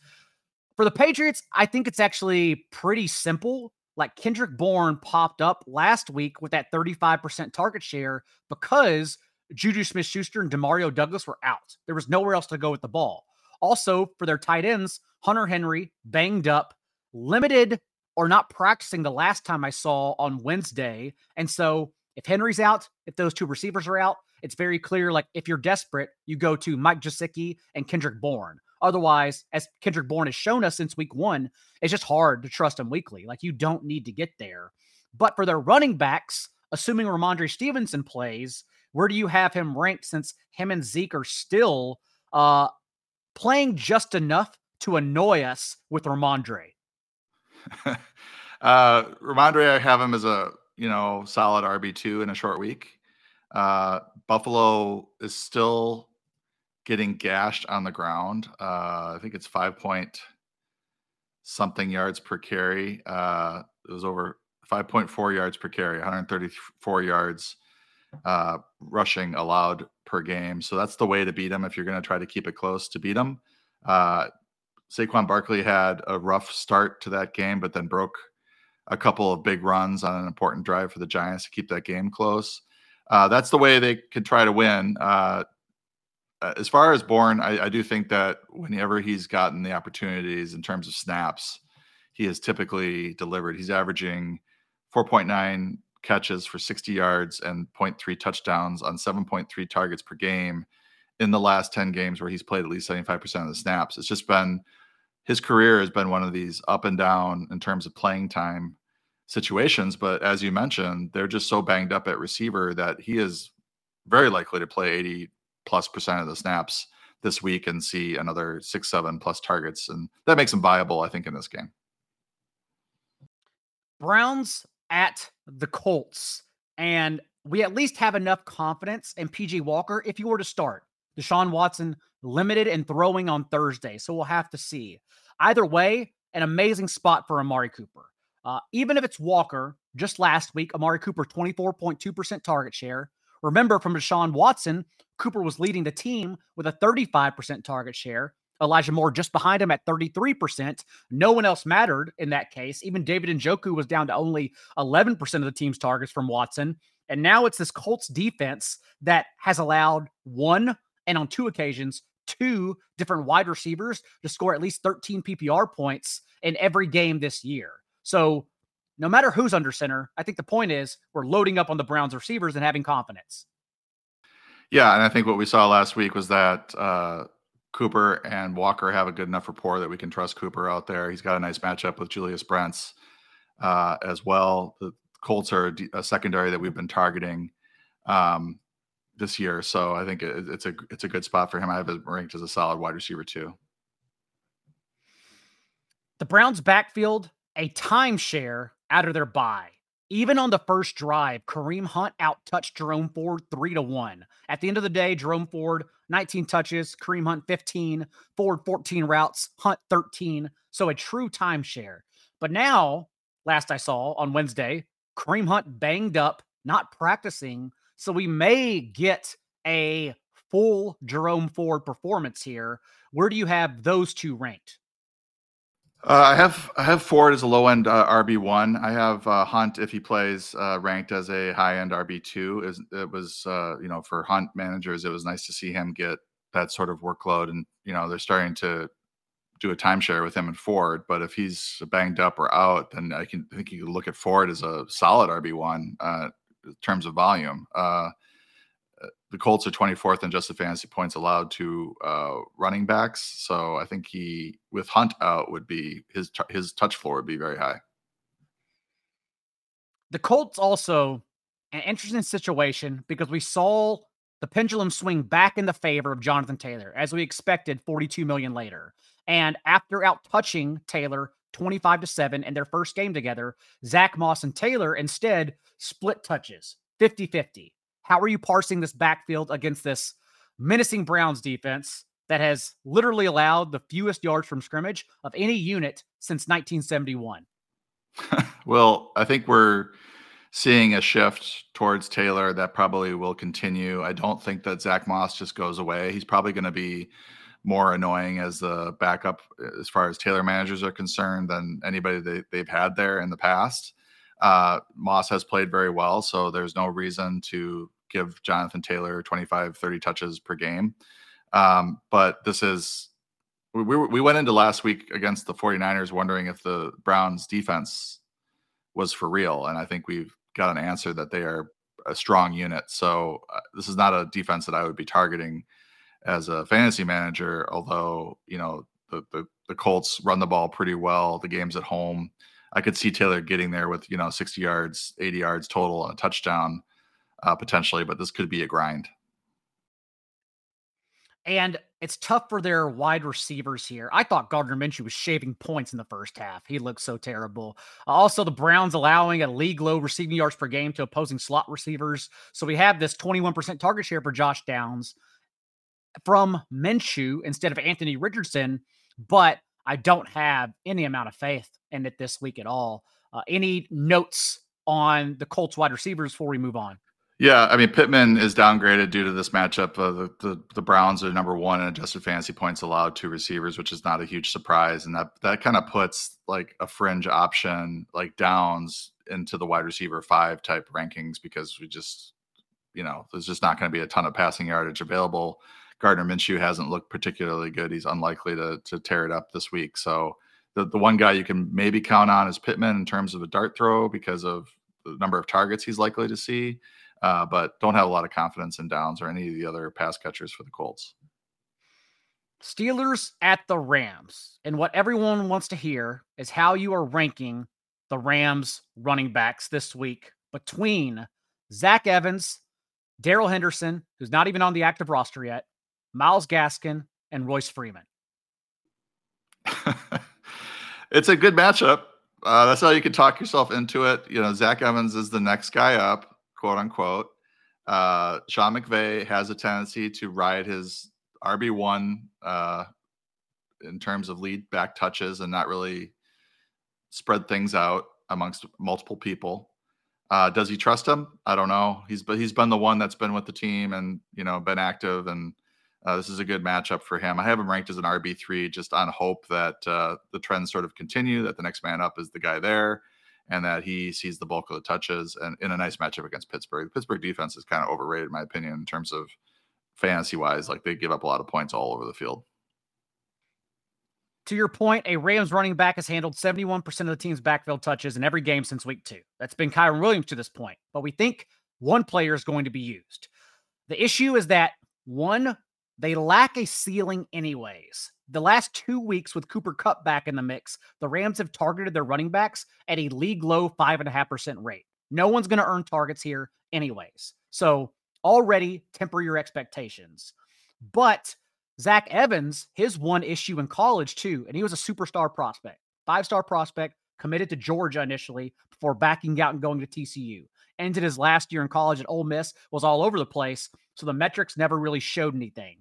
For the Patriots, I think it's actually pretty simple. Like Kendrick Bourne popped up last week with that 35% target share because Juju Smith Schuster and Demario Douglas were out. There was nowhere else to go with the ball. Also, for their tight ends, Hunter Henry banged up, limited or not practicing the last time I saw on Wednesday. And so if Henry's out, if those two receivers are out, it's very clear. Like if you're desperate, you go to Mike Gesicki and Kendrick Bourne. Otherwise, as Kendrick Bourne has shown us since week one, it's just hard to trust him weekly. Like you don't need to get there. But for their running backs, assuming Rhamondre Stevenson plays, where do you have him ranked since him and Zeke are still uh, playing just enough to annoy us with Rhamondre? uh, Rhamondre, I have him as a you know solid RB two in a short week. Uh, Buffalo is still getting gashed on the ground. Uh, I think it's five point something yards per carry. Uh, it was over 5.4 yards per carry, 134 yards uh, rushing allowed per game. So that's the way to beat them if you're going to try to keep it close to beat them. Uh, Saquon Barkley had a rough start to that game, but then broke a couple of big runs on an important drive for the Giants to keep that game close. Uh, that's the way they could try to win. Uh, uh, as far as Bourne, I, I, do think that whenever he's gotten the opportunities in terms of snaps, he has typically delivered. He's averaging 4.9 catches for 60 yards and 0.3 touchdowns on 7.3 targets per game in the last 10 games where he's played at least 75% of the snaps. It's just been his career has been one of these up and down in terms of playing time situations. But as you mentioned, they're just so banged up at receiver that he is very likely to play 80 plus percent of the snaps this week and see another six, seven plus targets. And that makes him viable, I think, in this game. Browns at the Colts. And we at least have enough confidence in PJ Walker if you were to start. Deshaun Watson limited and throwing on Thursday. So we'll have to see. Either way, an amazing spot for Amari Cooper. Uh, even if it's Walker, just last week, Amari Cooper 24.2% target share. Remember from Deshaun Watson, Cooper was leading the team with a 35% target share. Elijah Moore just behind him at 33%. No one else mattered in that case. Even David Njoku was down to only 11% of the team's targets from Watson. And now it's this Colts defense that has allowed one and on two occasions two different wide receivers to score at least 13 PPR points in every game this year. So no matter who's under center, I think the point is we're loading up on the Browns receivers and having confidence. Yeah, and I think what we saw last week was that uh, Cooper and Walker have a good enough rapport that we can trust Cooper out there. He's got a nice matchup with Julius Brents uh, as well. The Colts are a secondary that we've been targeting. Um, this year. So I think it, it's a it's a good spot for him. I have him ranked as a solid wide receiver too. The Browns backfield a timeshare out of their bye. Even on the first drive, Kareem Hunt out touched Jerome Ford three to one. At the end of the day, Jerome Ford 19 touches, Kareem Hunt 15, Ford 14 routes, Hunt 13. So a true timeshare. But now, last I saw on Wednesday, Kareem Hunt banged up, not practicing so we may get a full Jerome Ford performance here. Where do you have those two ranked? Uh, I have I have Ford as a low end uh, RB one. I have uh, Hunt if he plays uh, ranked as a high end RB two. Is it was uh, you know for Hunt managers it was nice to see him get that sort of workload and you know they're starting to do a timeshare with him and Ford. But if he's banged up or out, then I can I think you can look at Ford as a solid RB one. Terms of volume. Uh, the Colts are 24th in just the fantasy points allowed to uh, running backs. So I think he, with Hunt out, would be his his touch floor would be very high. The Colts also an interesting situation because we saw the pendulum swing back in the favor of Jonathan Taylor, as we expected 42 million later. And after out touching Taylor 25 to 7 in their first game together, Zach Moss and Taylor instead split touches 50 50. How are you parsing this backfield against this menacing Browns defense that has literally allowed the fewest yards from scrimmage of any unit since 1971? well, I think we're seeing a shift towards Taylor that probably will continue. I don't think that Zach Moss just goes away. He's probably going to be more annoying as the backup as far as Taylor managers are concerned than anybody they, they've had there in the past. Uh, Moss has played very well, so there's no reason to give Jonathan Taylor 25, 30 touches per game. Um, but this is, we, we went into last week against the 49ers wondering if the Browns defense was for real. And I think we've got an answer that they are a strong unit. So uh, this is not a defense that I would be targeting as a fantasy manager. Although you know the, the the Colts run the ball pretty well. The game's at home. I could see Taylor getting there with you know 60 yards, 80 yards total on a touchdown uh, potentially, but this could be a grind. And it's tough for their wide receivers here. I thought Gardner Minshew was shaving points in the first half. He looked so terrible. Also, the Browns allowing a league low receiving yards per game to opposing slot receivers. So we have this 21% target share for Josh Downs from Minshew instead of Anthony Richardson. But I don't have any amount of faith in it this week at all. Uh, any notes on the Colts wide receivers before we move on? Yeah, I mean Pittman is downgraded due to this matchup. Uh, the, the, the Browns are number one in adjusted fantasy points allowed to receivers, which is not a huge surprise, and that that kind of puts like a fringe option like Downs into the wide receiver five type rankings because we just you know there's just not going to be a ton of passing yardage available. Gardner Minshew hasn't looked particularly good. He's unlikely to to tear it up this week. So the the one guy you can maybe count on is Pittman in terms of a dart throw because of the number of targets he's likely to see uh, but don't have a lot of confidence in Downs or any of the other pass catchers for the Colts. Steelers at the Rams. And what everyone wants to hear is how you are ranking the Rams running backs this week between Zach Evans, Darrell Henderson, who's not even on the active roster yet, Myles Gaskin, and Royce Freeman. it's a good matchup. Uh, that's how you can talk yourself into it. You know, Zach Evans is the next guy up quote unquote. Uh, Sean McVay has a tendency to ride his RB one uh, in terms of lead back touches and not really spread things out amongst multiple people. Uh, does he trust him? I don't know. He's but he's been the one that's been with the team and you know been active, and uh, this is a good matchup for him. I have him ranked as an RB three, just on hope that uh, the trends sort of continue. That the next man up is the guy there, and that he sees the bulk of the touches and in a nice matchup against Pittsburgh. The Pittsburgh defense is kind of overrated, in my opinion, in terms of fantasy wise. Like they give up a lot of points all over the field. To your point, a Rams running back has handled 71% of the team's backfield touches in every game since week two. That's been Kyren Williams to this point, but we think one player is going to be used. The issue is that one, they lack a ceiling, anyways. The last two weeks with Cooper Kupp back in the mix, the Rams have targeted their running backs at a league low 5.5% rate. No one's going to earn targets here, anyways. So already temper your expectations. But Zach Evans, his one issue in college, too, and he was a superstar prospect, five star prospect, committed to Georgia initially before backing out and going to TCU. Ended his last year in college at Ole Miss, was all over the place. So the metrics never really showed anything.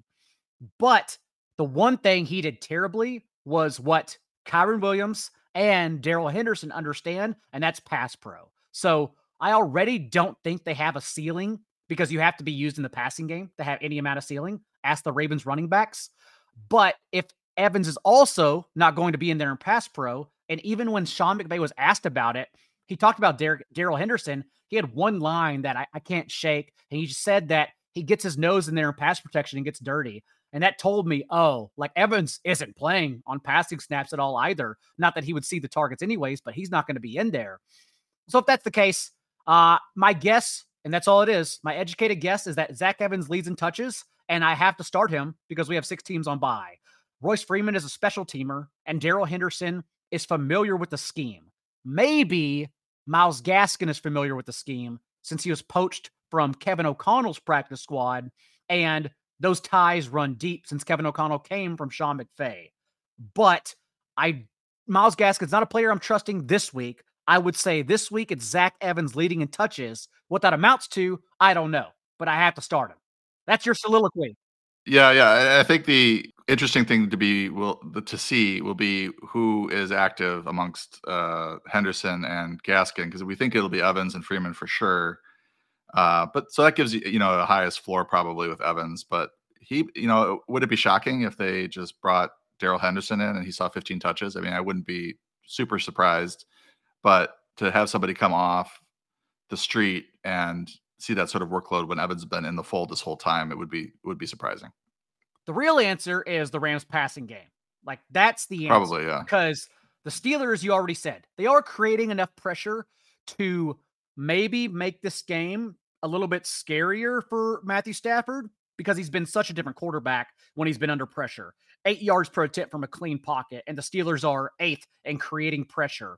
But the one thing he did terribly was what Kyren Williams and Darrell Henderson understand, and that's pass pro. So I already don't think they have a ceiling because you have to be used in the passing game to have any amount of ceiling. Ask the Ravens running backs. But if Evans is also not going to be in there in pass pro, and even when Sean McVay was asked about it, he talked about Darrell Henderson. He had one line that I, I can't shake, and he just said that he gets his nose in there in pass protection and gets dirty. And that told me, oh, like Evans isn't playing on passing snaps at all either. Not that he would see the targets anyways, but he's not going to be in there. So if that's the case, uh, my guess, and that's all it is, my educated guess is that Zach Evans leads in touches, and I have to start him because we have six teams on bye. Royce Freeman is a special teamer, and Darrell Henderson is familiar with the scheme. Maybe Myles Gaskin is familiar with the scheme since he was poached from Kevin O'Connell's practice squad. And those ties run deep since Kevin O'Connell came from Sean McVay. But I Myles Gaskin's not a player I'm trusting this week. I would say this week it's Zach Evans leading in touches. What that amounts to, I don't know, but I have to start him. That's your soliloquy. Yeah, yeah. I think the interesting thing to be will to see will be who is active amongst uh, Henderson and Gaskin because we think it'll be Evans and Freeman for sure. Uh, but so that gives you you know the highest floor probably with Evans. But he you know would it be shocking if they just brought Darrell Henderson in and he saw 15 touches? I mean, I wouldn't be super surprised. But to have somebody come off the street and see that sort of workload when Evans has been in the fold this whole time, it would be would be surprising. The real answer is the Rams passing game. Like that's the answer. Probably, yeah. Because the Steelers, you already said, they are creating enough pressure to maybe make this game a little bit scarier for Matthew Stafford because he's been such a different quarterback when he's been under pressure. Eight yards per attempt from a clean pocket, and the Steelers are eighth in creating pressure.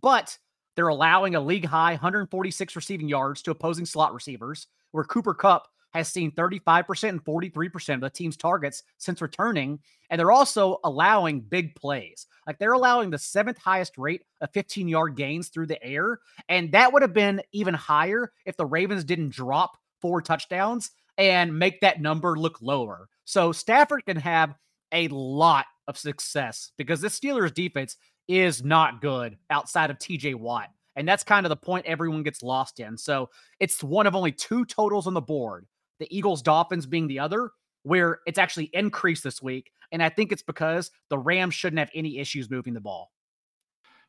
But they're allowing a league high 146 receiving yards to opposing slot receivers, where Cooper Kupp has seen 35% and 43% of the team's targets since returning. And they're also allowing big plays. Like they're allowing the seventh highest rate of 15 yard gains through the air. And that would have been even higher if the Ravens didn't drop four touchdowns and make that number look lower. So Stafford can have a lot of success because this Steelers defense is not good outside of TJ Watt. And that's kind of the point everyone gets lost in. So it's one of only two totals on the board the Eagles Dolphins being the other, where it's actually increased this week. And I think it's because the Rams shouldn't have any issues moving the ball.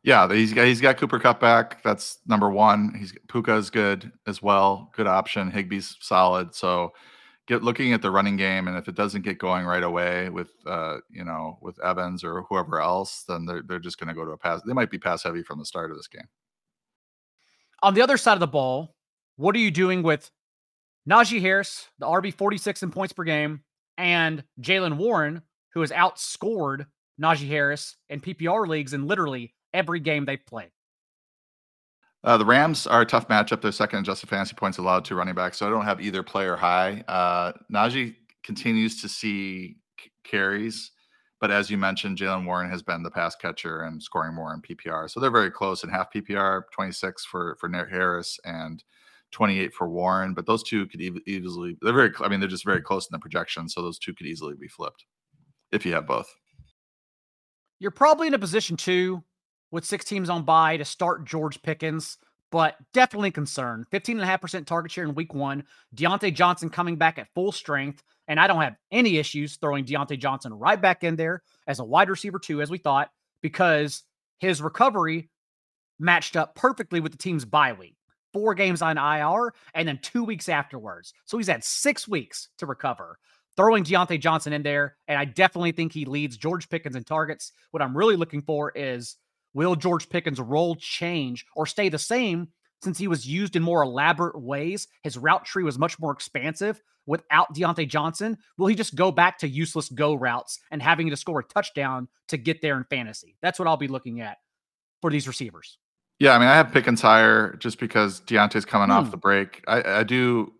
Yeah, he's got he's got Cooper Kupp back. That's number one. He's Puka is good as well. Good option. Higbee's solid. So get looking at the running game, and if it doesn't get going right away with uh, you know, with Evans or whoever else, then they're they're just gonna go to a pass. They might be pass heavy from the start of this game. On the other side of the ball, what are you doing with Najee Harris, the RB 46 in points per game, and Jaylen Warren, who has outscored Najee Harris in PPR leagues in literally every game they've played. Uh, the Rams are a tough matchup. They're second adjusted fantasy points allowed to running back, so I don't have either player high. Uh, Najee continues to see c- carries, but as you mentioned, Jaylen Warren has been the pass catcher and scoring more in PPR. So they're very close in half PPR, 26 for for Harris and 28 for Warren, but those two could easily, they're very, I mean, they're just very close in the projection. So those two could easily be flipped if you have both. You're probably in a position too with six teams on bye to start George Pickens, but definitely concerned. 15.5% target share in week one. Diontae Johnson coming back at full strength. And I don't have any issues throwing Diontae Johnson right back in there as a wide receiver, too, as we thought, because his recovery matched up perfectly with the team's bye week four games on IR, and then two weeks afterwards. So he's had six weeks to recover. Throwing Diontae Johnson in there, and I definitely think he leads George Pickens in targets. What I'm really looking for is will George Pickens' role change or stay the same since he was used in more elaborate ways? His route tree was much more expansive without Diontae Johnson. Will he just go back to useless go routes and having to score a touchdown to get there in fantasy? That's what I'll be looking at for these receivers. Yeah, I mean, I have Pickens higher just because Diontae's coming off hmm. the break. I, I do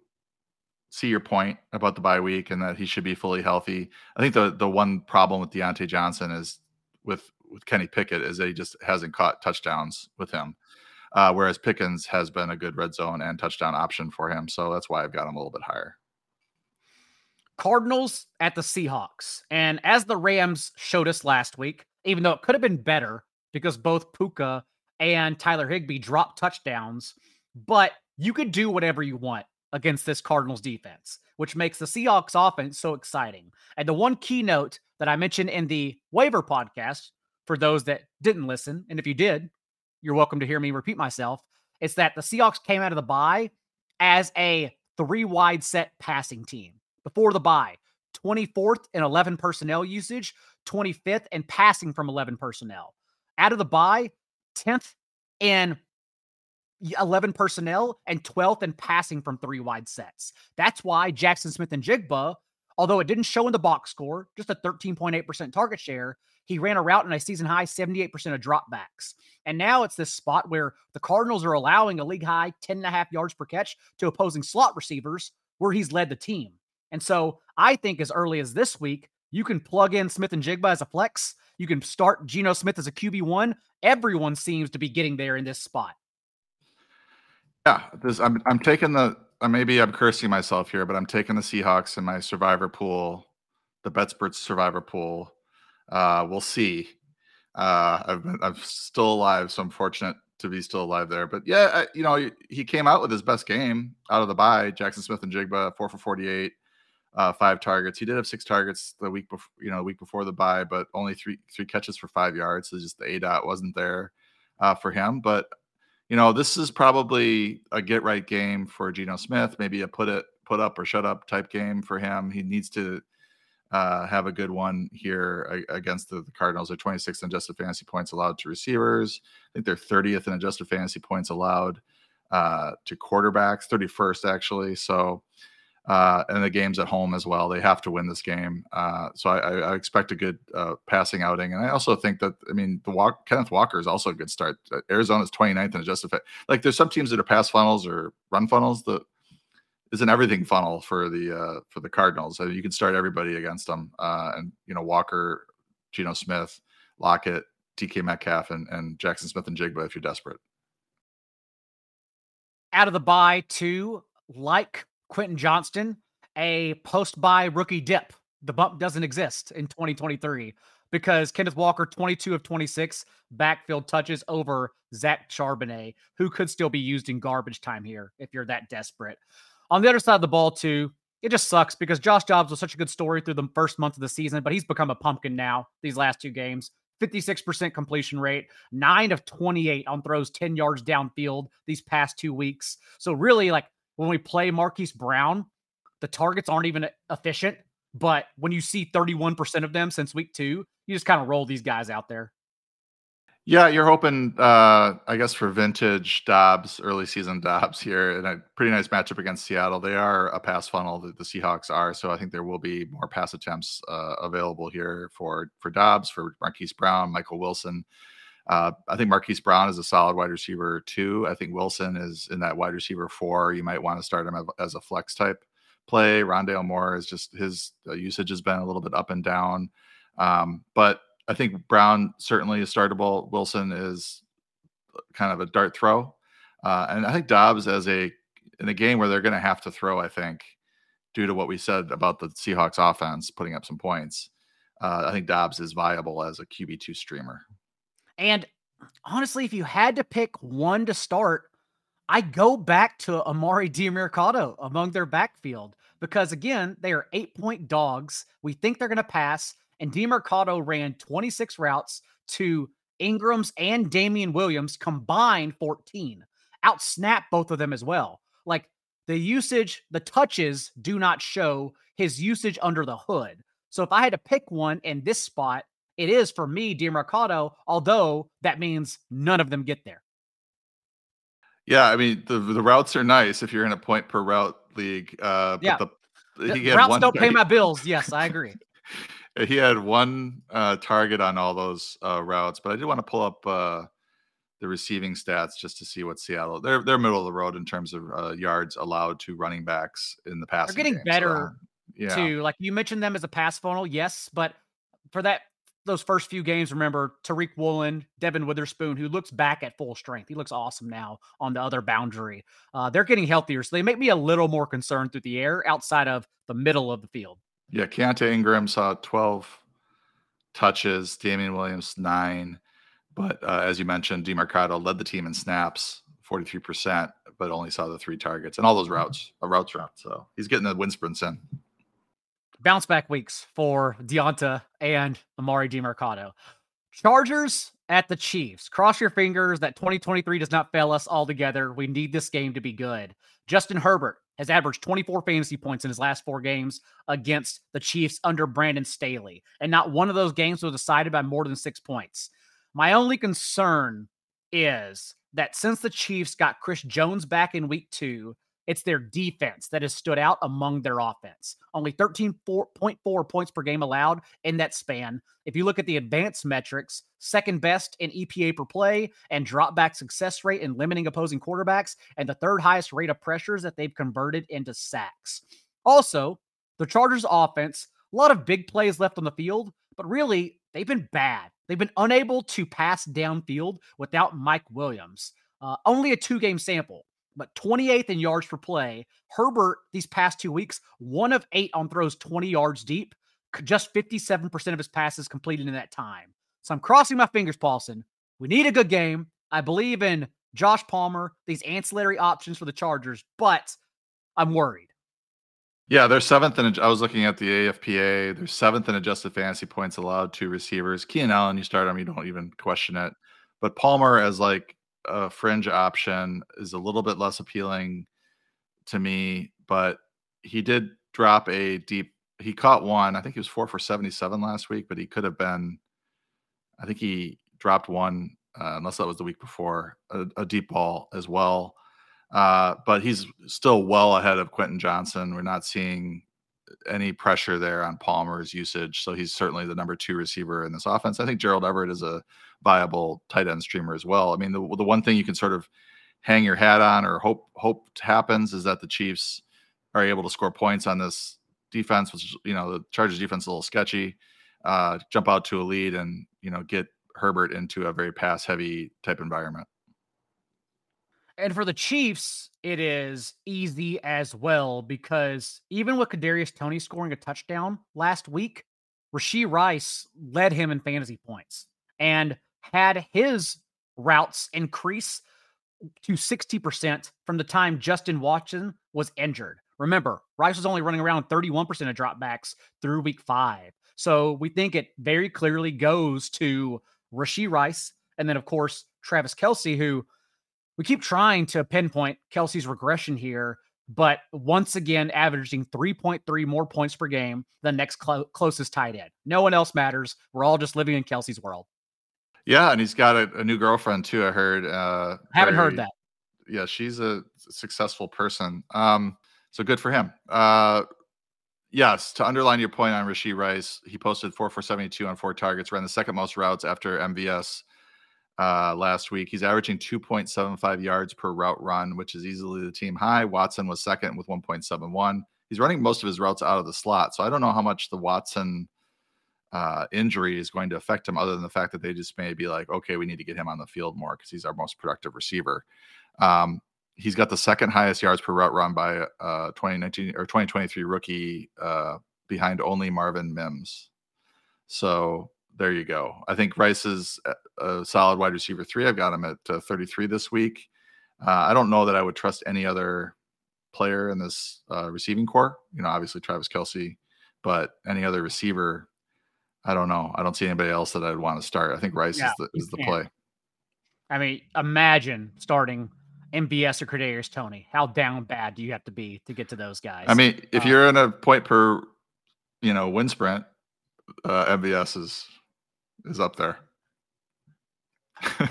see your point about the bye week and that he should be fully healthy. I think the the one problem with Diontae Johnson is with with Kenny Pickett is that he just hasn't caught touchdowns with him. Uh, whereas Pickens has been a good red zone and touchdown option for him. So that's why I've got him a little bit higher. Cardinals at the Seahawks. And as the Rams showed us last week, even though it could have been better because both Puka and Tyler Higbee drop touchdowns, but you could do whatever you want against this Cardinals defense, which makes the Seahawks offense so exciting. And the one keynote that I mentioned in the waiver podcast for those that didn't listen, and if you did, you're welcome to hear me repeat myself. It's that the Seahawks came out of the bye as a three wide set passing team before the bye. 24th in 11 personnel usage, 25th and passing from 11 personnel. Out of the bye, 10th in 11 personnel and 12th in passing from three wide sets. That's why Jaxon Smith-Njigba, although it didn't show in the box score, just a 13.8% target share, he ran a route in a season high 78% of dropbacks. And now it's this spot where the Cardinals are allowing a league high 10 and a half yards per catch to opposing slot receivers where he's led the team. And so I think as early as this week, you can plug in Smith and Jigba as a flex. You can start Geno Smith as a QB1. Everyone seems to be getting there in this spot. Yeah, this I'm I'm taking the maybe I'm cursing myself here, but I'm taking the Seahawks in my survivor pool the BetSports Survivor Pool. Uh, we'll see. Uh, I've been, I'm still alive, so I'm fortunate to be still alive there. But yeah, I, you know, he, he, came out with his best game out of the bye. Jaxon Smith-Njigba, four for 48, uh, five targets. He did have six targets the week before, you know, the week before the bye, but only three three catches for five yards. So just the A dot wasn't there uh, for him. But you know, this is probably a get right game for Geno Smith. Maybe a put it put up or shut up type game for him. He needs to uh, have a good one here against the, the Cardinals. They're 26th in adjusted fantasy points allowed to receivers. I think they're 30th in adjusted fantasy points allowed uh, to quarterbacks, 31st actually. So, uh, and the game's at home as well. They have to win this game. Uh, so I, I, expect a good uh, passing outing. And I also think that, I mean, the walk, Kenneth Walker is also a good start. Uh, Arizona's 29th in adjusted. Like there's some teams that are pass funnels or run funnels. The is an everything funnel for the uh, for the Cardinals. So you can start everybody against them, uh, and you know Walker, Geno Smith, Lockett, DK Metcalf, and and Jaxon Smith-Njigba if you're desperate. Out of the bye, too, like Quentin Johnston, a post bye rookie dip. The bump doesn't exist in 2023 because Kenneth Walker, 22 of 26 backfield touches over Zach Charbonnet, who could still be used in garbage time here if you're that desperate. On the other side of the ball, too, it just sucks because Josh Dobbs was such a good story through the first month of the season, but he's become a pumpkin now these last two games. 56% completion rate, 9 of 28 on throws 10 yards downfield these past two weeks. So, really, like when we play Marquise Brown, the targets aren't even efficient. But when you see 31% of them since week two, you just kind of roll these guys out there. Yeah, you're hoping, uh, I guess, for vintage Dobbs, early season Dobbs here, and a pretty nice matchup against Seattle. They are a pass funnel, that the Seahawks are, so I think there will be more pass attempts uh, available here for for Dobbs, for Marquise Brown, Michael Wilson. Uh, I think Marquise Brown is a solid wide receiver too. I think Wilson is in that wide receiver four. You might want to start him as a flex type play. Rondale Moore is just his uh, usage has been a little bit up and down, um, but I think Brown certainly is startable. Wilson is kind of a dart throw, uh, and I think Dobbs as a in a game where they're going to have to throw. I think due to what we said about the Seahawks offense putting up some points, uh, I think Dobbs is viable as a QB two streamer. And honestly, if you had to pick one to start, I go back to Emari Demercado among their backfield because again, they are eight point dogs. We think they're going to pass and Demercado ran 26 routes to Ingram's and Damien Williams combined 14. Outsnap both of them as well. Like the usage, the touches do not show his usage under the hood. So if I had to pick one in this spot, it is for me Demercado, although that means none of them get there. Yeah, I mean the the routes are nice if you're in a point per route league. Uh, yeah. the, the routes don't pay my bills. Yes, I agree. he had one uh, target on all those uh, routes, but I did want to pull up uh, the receiving stats just to see what Seattle they're they're middle of the road in terms of uh, yards allowed to running backs in the past. They're getting game, better so, yeah. too. Like you mentioned them as a pass funnel, yes, but for that those first few games, remember Tariq Woolen, Devon Witherspoon, who looks back at full strength. He looks awesome now on the other boundary. Uh, they're getting healthier, so they make me a little more concerned through the air outside of the middle of the field. Yeah, Keaontay Ingram saw 12 touches, Damien Williams, nine. But uh, as you mentioned, Demercado led the team in snaps, 43%, but only saw the three targets and all those routes, a routes route. So he's getting the wind sprints in. Bounce back weeks for Deonta and Emari Demercado. Chargers at the Chiefs. Cross your fingers that 2023 does not fail us altogether. We need this game to be good. Justin Herbert, has averaged 24 fantasy points in his last four games against the Chiefs under Brandon Staley. And not one of those games was decided by more than six points. My only concern is that since the Chiefs got Chris Jones back in week two, it's their defense that has stood out among their offense. Only 13.4 points per game allowed in that span. If you look at the advanced metrics, second best in EPA per play and drop back success rate in limiting opposing quarterbacks, and the third highest rate of pressures that they've converted into sacks. Also, the Chargers offense, a lot of big plays left on the field, but really, they've been bad. They've been unable to pass downfield without Mike Williams. Uh, only a two game sample but 28th in yards per play. Herbert, these past two weeks, one of eight on throws 20 yards deep. just 57% of his passes completed in that time. So I'm crossing my fingers, Paulson. We need a good game. I believe in Josh Palmer, these ancillary options for the Chargers, but I'm worried. Yeah, they're seventh in. I was looking at the AFPA. They're seventh in adjusted fantasy points allowed to receivers. Keenan Allen, you start him, you don't even question it. But Palmer as like a fringe option is a little bit less appealing to me. But he did drop a deep. He caught one. I think he was four for seventy-seven last week, but he could have been. I think he dropped one, uh, unless that was the week before, a, a deep ball as well. Uh, but he's still well ahead of Quentin Johnston. We're not seeing any pressure there on Palmer's usage. So he's certainly the number two receiver in this offense. I think Gerald Everett is a viable tight end streamer as well. I mean, the, the one thing you can sort of hang your hat on or hope hope happens is that the Chiefs are able to score points on this defense, which you know the Chargers defense is a little sketchy. Uh, jump out to a lead and you know get Herbert into a very pass heavy type environment. And for the Chiefs, it is easy as well because even with Kadarius Toney scoring a touchdown last week, Rashee Rice led him in fantasy points and had his routes increase to 60% from the time Justin Watson was injured. Remember, Rice was only running around 31% of dropbacks through week five. So we think it very clearly goes to Rashee Rice. And then, of course, Travis Kelce, who we keep trying to pinpoint Kelce's regression here, but once again, averaging 3.3 more points per game than next clo- closest tight end. No one else matters. We're all just living in Kelce's world. Yeah, and he's got a, a new girlfriend too. I heard. Uh, Haven't very, heard that. Yeah, she's a successful person. Um, so good for him. Uh, yes, to underline your point on Rashee Rice, he posted four for 72 on four targets, ran the second most routes after MVS uh, last week. He's averaging 2.75 yards per route run, which is easily the team high. Watson was second with 1.71. He's running most of his routes out of the slot. So I don't know how much the Watson uh, injury is going to affect him, other than the fact that they just may be like, okay, we need to get him on the field more because he's our most productive receiver. Um, he's got the second highest yards per route run by uh, 2019 or 2023 rookie uh, behind only Marvin Mims. So there you go. I think Rice is a solid wide receiver three. I've got him at uh, 33 this week. Uh, I don't know that I would trust any other player in this uh, receiving core. You know, obviously Travis Kelce, but any other receiver, I don't know. I don't see anybody else that I'd want to start. I think Rice is the is the play. I mean, imagine starting MVS or Kadarius Toney. How down bad do you have to be to get to those guys? I mean, if uh, you're in a point per, you know, win sprint, uh, MVS is is up there.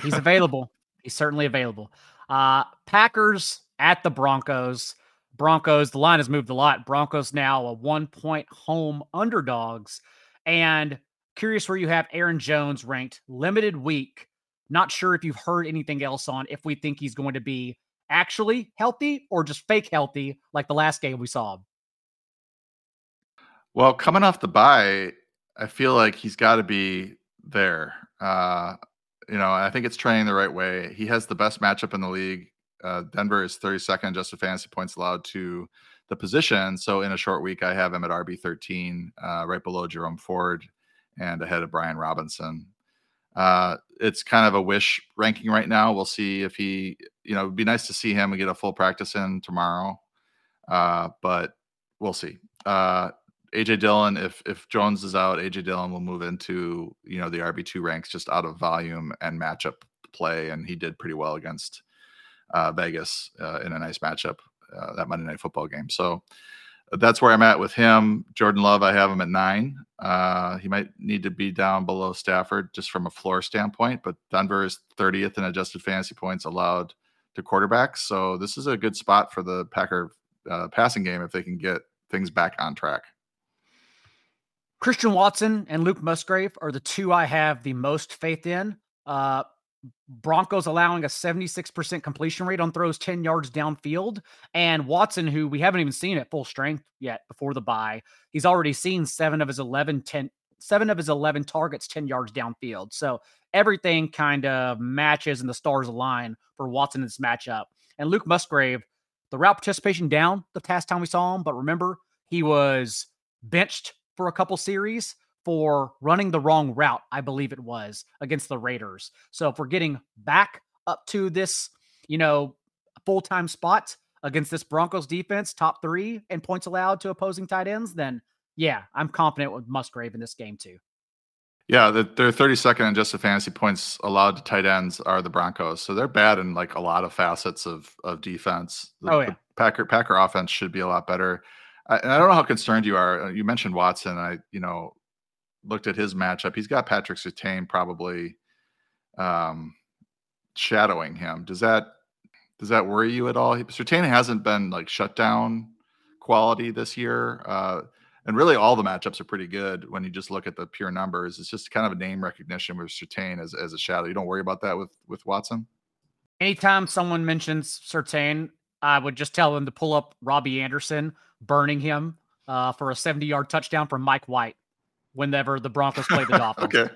He's available. He's certainly available. Uh, Packers at the Broncos. Broncos, the line has moved a lot. Broncos now a one point home underdogs. And curious where you have Aaron Jones ranked limited week. Not sure if you've heard anything else on if we think he's going to be actually healthy or just fake healthy like the last game we saw. Well, coming off the bye, I feel like he's got to be there. Uh, you know, I think it's training the right way. He has the best matchup in the league. Uh, Denver is 32nd just fantasy points allowed to the position. So in a short week, I have him at RB 13, uh, right below Jerome Ford and ahead of Brian Robinson. Uh, it's kind of a wish ranking right now. We'll see if he, you know, it'd be nice to see him and get a full practice in tomorrow. Uh, but we'll see. Uh, AJ Dillon, if if Jones is out, AJ Dillon will move into you know the RB two ranks just out of volume and matchup play, and he did pretty well against uh, Vegas uh, in a nice matchup uh, that Monday Night Football game. So that's where I'm at with him. Jordan Love, I have him at nine. Uh, he might need to be down below Stafford just from a floor standpoint, but Denver is 30th in adjusted fantasy points allowed to quarterbacks. So this is a good spot for the Packer uh, passing game if they can get things back on track. Christian Watson and Luke Musgrave are the two I have the most faith in. Uh, Broncos allowing a 76% completion rate on throws 10 yards downfield. And Watson, who we haven't even seen at full strength yet before the bye, he's already seen seven of his 11, 10, seven of his 11 targets 10 yards downfield. So everything kind of matches and the stars align for Watson in this matchup. And Luke Musgrave, the route participation down the past time we saw him, but remember, he was benched for a couple series for running the wrong route, I believe it was against the Raiders. So if we're getting back up to this, you know, full time spot against this Broncos defense, top three and points allowed to opposing tight ends, then yeah, I'm confident with Musgrave in this game too. Yeah, the, they're 32nd in just the fantasy points allowed to tight ends are the Broncos, so they're bad in like a lot of facets of of defense. The, oh yeah, Packer Packer offense should be a lot better. And I don't know how concerned you are. Uh, you mentioned Watson. I you know looked at his matchup. He's got Patrick Surtain probably um, shadowing him. Does that does that worry you at all? Surtain hasn't been like shut down quality this year. Uh, and really all the matchups are pretty good when you just look at the pure numbers. It's just kind of a name recognition with Surtain as, as a shadow. You don't worry about that with with Watson. Anytime someone mentions Surtain, I would just tell them to pull up Robbie Anderson burning him uh, for a 70 yard touchdown from Mike White whenever the Broncos play the Dolphins. okay.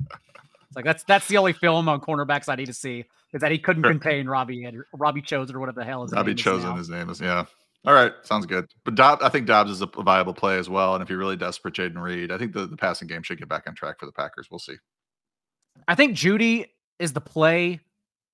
It's like that's that's the only film on cornerbacks I need to see is that he couldn't contain Robbie Robbie Chosen or whatever the hell is his Robbie Chosen. Is his name is yeah. All right, sounds good. But Dob, I think Dobbs is a viable play as well. And if you're really desperate, Jayden Reed, I think the, the passing game should get back on track for the Packers. We'll see. I think Jeudy is the play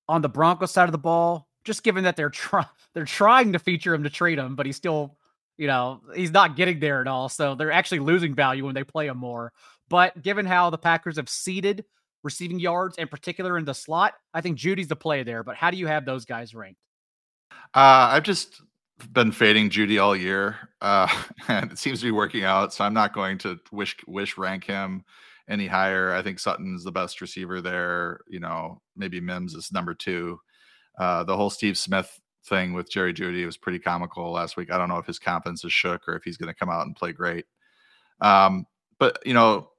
on the Broncos side of the ball, just given that they're trying they're trying to feature him to trade him, but he's still, you know, he's not getting there at all. So they're actually losing value when they play him more. But given how the Packers have seeded receiving yards, in particular in the slot, I think Jeudy's the play there. But how do you have those guys ranked? Uh, I've just been fading Jeudy all year, uh, and it seems to be working out. So I'm not going to wish wish rank him any higher. I think Sutton's the best receiver there. You know, maybe Mims is number two. Uh, the whole Steve Smith thing with Jerry Jeudy was pretty comical last week. I don't know if his confidence is shook or if he's going to come out and play great. Um, but you know,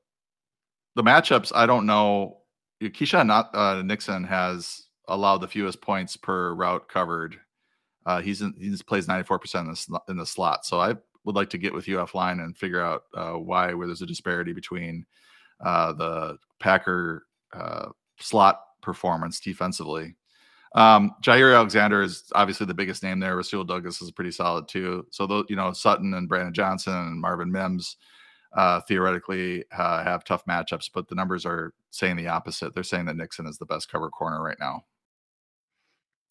the matchups, I don't know. Keisean not uh, Nixon has allowed the fewest points per route covered. Uh, he's in, he plays 94% in the, in the slot. So I would like to get with you offline and figure out uh, why where there's a disparity between uh, the Packer uh, slot performance defensively. Um, Jaire Alexander is obviously the biggest name there. Rasul Douglas is pretty solid too. So you know, Sutton and Brandon Johnson and Marvin Mims uh, theoretically uh, have tough matchups, but the numbers are saying the opposite. They're saying that Nixon is the best cover corner right now.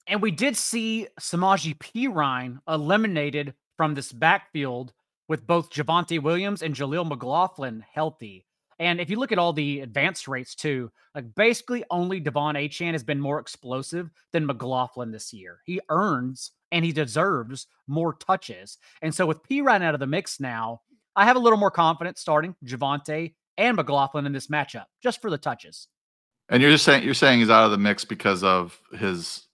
And we did see Samaje Perine eliminated from this backfield with both Javonte Williams and Jaleel McLaughlin healthy. And if you look at all the advanced rates too, like basically only De'Von Achane has been more explosive than McLaughlin this year. He earns and he deserves more touches. And so with Perine out of the mix now, I have a little more confidence starting Javonte and McLaughlin in this matchup just for the touches. And you're just saying you're saying he's out of the mix because of his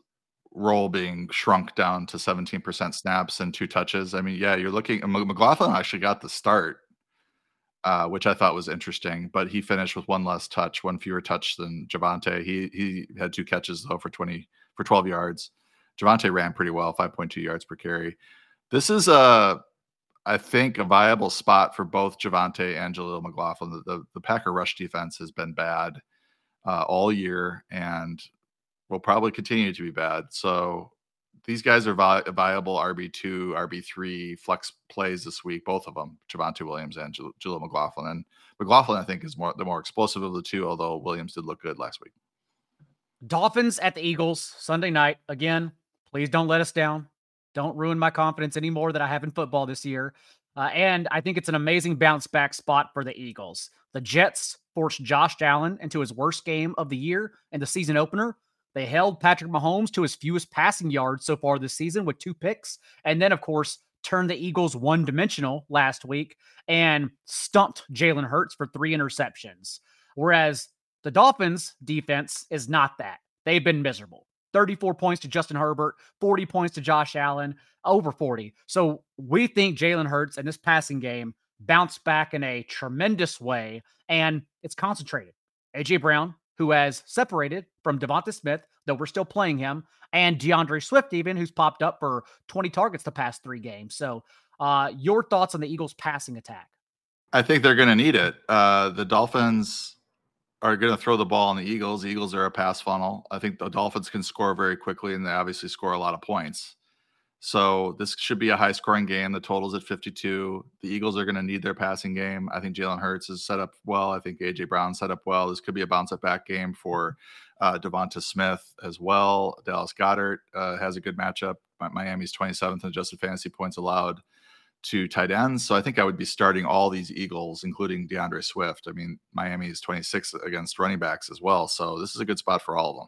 role being shrunk down to 17% snaps and two touches. I mean, yeah, you're looking McLaughlin actually got the start, uh, which I thought was interesting, but he finished with one less touch, one fewer touch than Javonte. He he had two catches though for 20 for 12 yards. Javonte ran pretty well, 5.2 yards per carry. This is a I think a viable spot for both Javonte and Jaleel McLaughlin. The, the, the Packer rush defense has been bad uh, all year, and will probably continue to be bad. So these guys are vi- viable RB2, RB3 flex plays this week, both of them, Javonte Williams and J- Jaleel McLaughlin. And McLaughlin, I think, is more the more explosive of the two, although Williams did look good last week. Dolphins at the Eagles Sunday night. Again, please don't let us down. Don't ruin my confidence anymore that I have in football this year. Uh, and I think it's an amazing bounce back spot for the Eagles. The Jets forced Josh Allen into his worst game of the year and the season opener they held Patrick Mahomes to his fewest passing yards so far this season with two picks. And then, of course, turned the Eagles one dimensional last week and stumped Jalen Hurts for three interceptions. Whereas the Dolphins defense is not that. They've been miserable. 34 points to Justin Herbert, 40 points to Josh Allen, over 40. So we think Jalen Hurts and this passing game bounced back in a tremendous way and it's concentrated. AJ Brown, who has separated from Devonta Smith, though we're still playing him, and D'Andre Swift, even who's popped up for 20 targets the past three games. So, uh, your thoughts on the Eagles' passing attack? I think they're going to need it. Uh, the Dolphins are going to throw the ball on the Eagles. The Eagles are a pass funnel. I think the Dolphins can score very quickly, and they obviously score a lot of points. So this should be a high scoring game. The total's at 52. The Eagles are going to need their passing game. I think Jalen Hurts is set up well. I think AJ Brown set up well. This could be a bounce back game for uh, Devonta Smith as well. Dallas Goedert uh, has a good matchup. Miami's 27th in adjusted fantasy points allowed to tight ends. So I think I would be starting all these Eagles, including D'Andre Swift. I mean, Miami is 26 against running backs as well. So this is a good spot for all of them.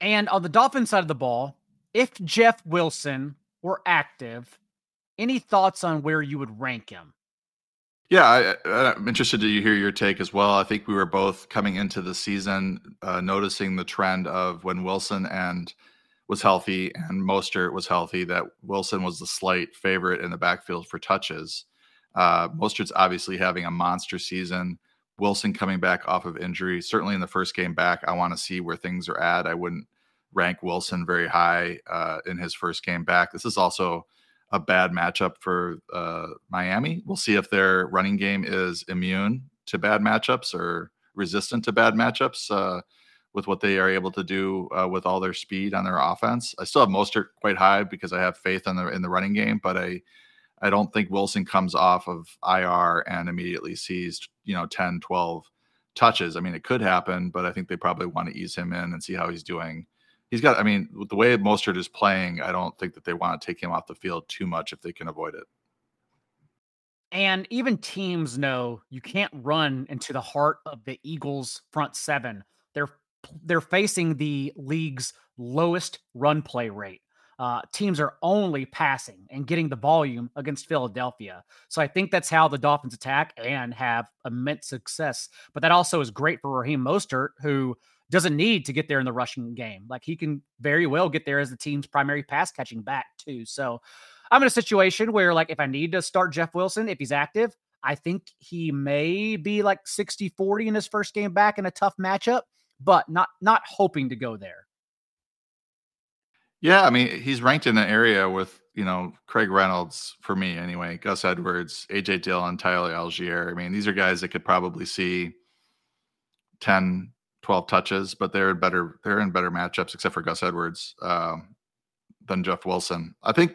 And on the Dolphins side of the ball, if Jeff Wilson were active, any thoughts on where you would rank him? Yeah, I, am interested to hear your take as well. I think we were both coming into the season uh, noticing the trend of when Wilson and was healthy and Mostert was healthy, that Wilson was the slight favorite in the backfield for touches. Uh, Mostert's obviously having a monster season. Wilson coming back off of injury. Certainly in the first game back, I want to see where things are at. I wouldn't rank Wilson very high uh, in his first game back. This is also a bad matchup for uh, Miami. We'll see if their running game is immune to bad matchups or resistant to bad matchups uh, with what they are able to do uh, with all their speed on their offense. I still have Mostert quite high because I have faith in the in the running game, but I I don't think Wilson comes off of IR and immediately sees you know 10, 12 touches. I mean, it could happen, but I think they probably want to ease him in and see how he's doing he's got. I mean, the way Mostert is playing, I don't think that they want to take him off the field too much if they can avoid it. And even teams know you can't run into the heart of the Eagles' front seven. They're they're facing the league's lowest run play rate. Uh, teams are only passing and getting the volume against Philadelphia. So I think that's how the Dolphins attack and have immense success. But that also is great for Raheem Mostert, who doesn't need to get there in the rushing game. Like he can very well get there as the team's primary pass catching back too. So I'm in a situation where like if I need to start Jeff Wilson, if he's active, I think he may be like 60-40 in his first game back in a tough matchup, but not not hoping to go there. Yeah, I mean, he's ranked in an area with, you know, Craig Reynolds for me anyway, Gus Edwards, AJ Dillon, Tyler Allgeier. I mean, these are guys that could probably see 10, 12 touches, but they're in better they're in better matchups except for Gus Edwards um, than Jeff Wilson. I think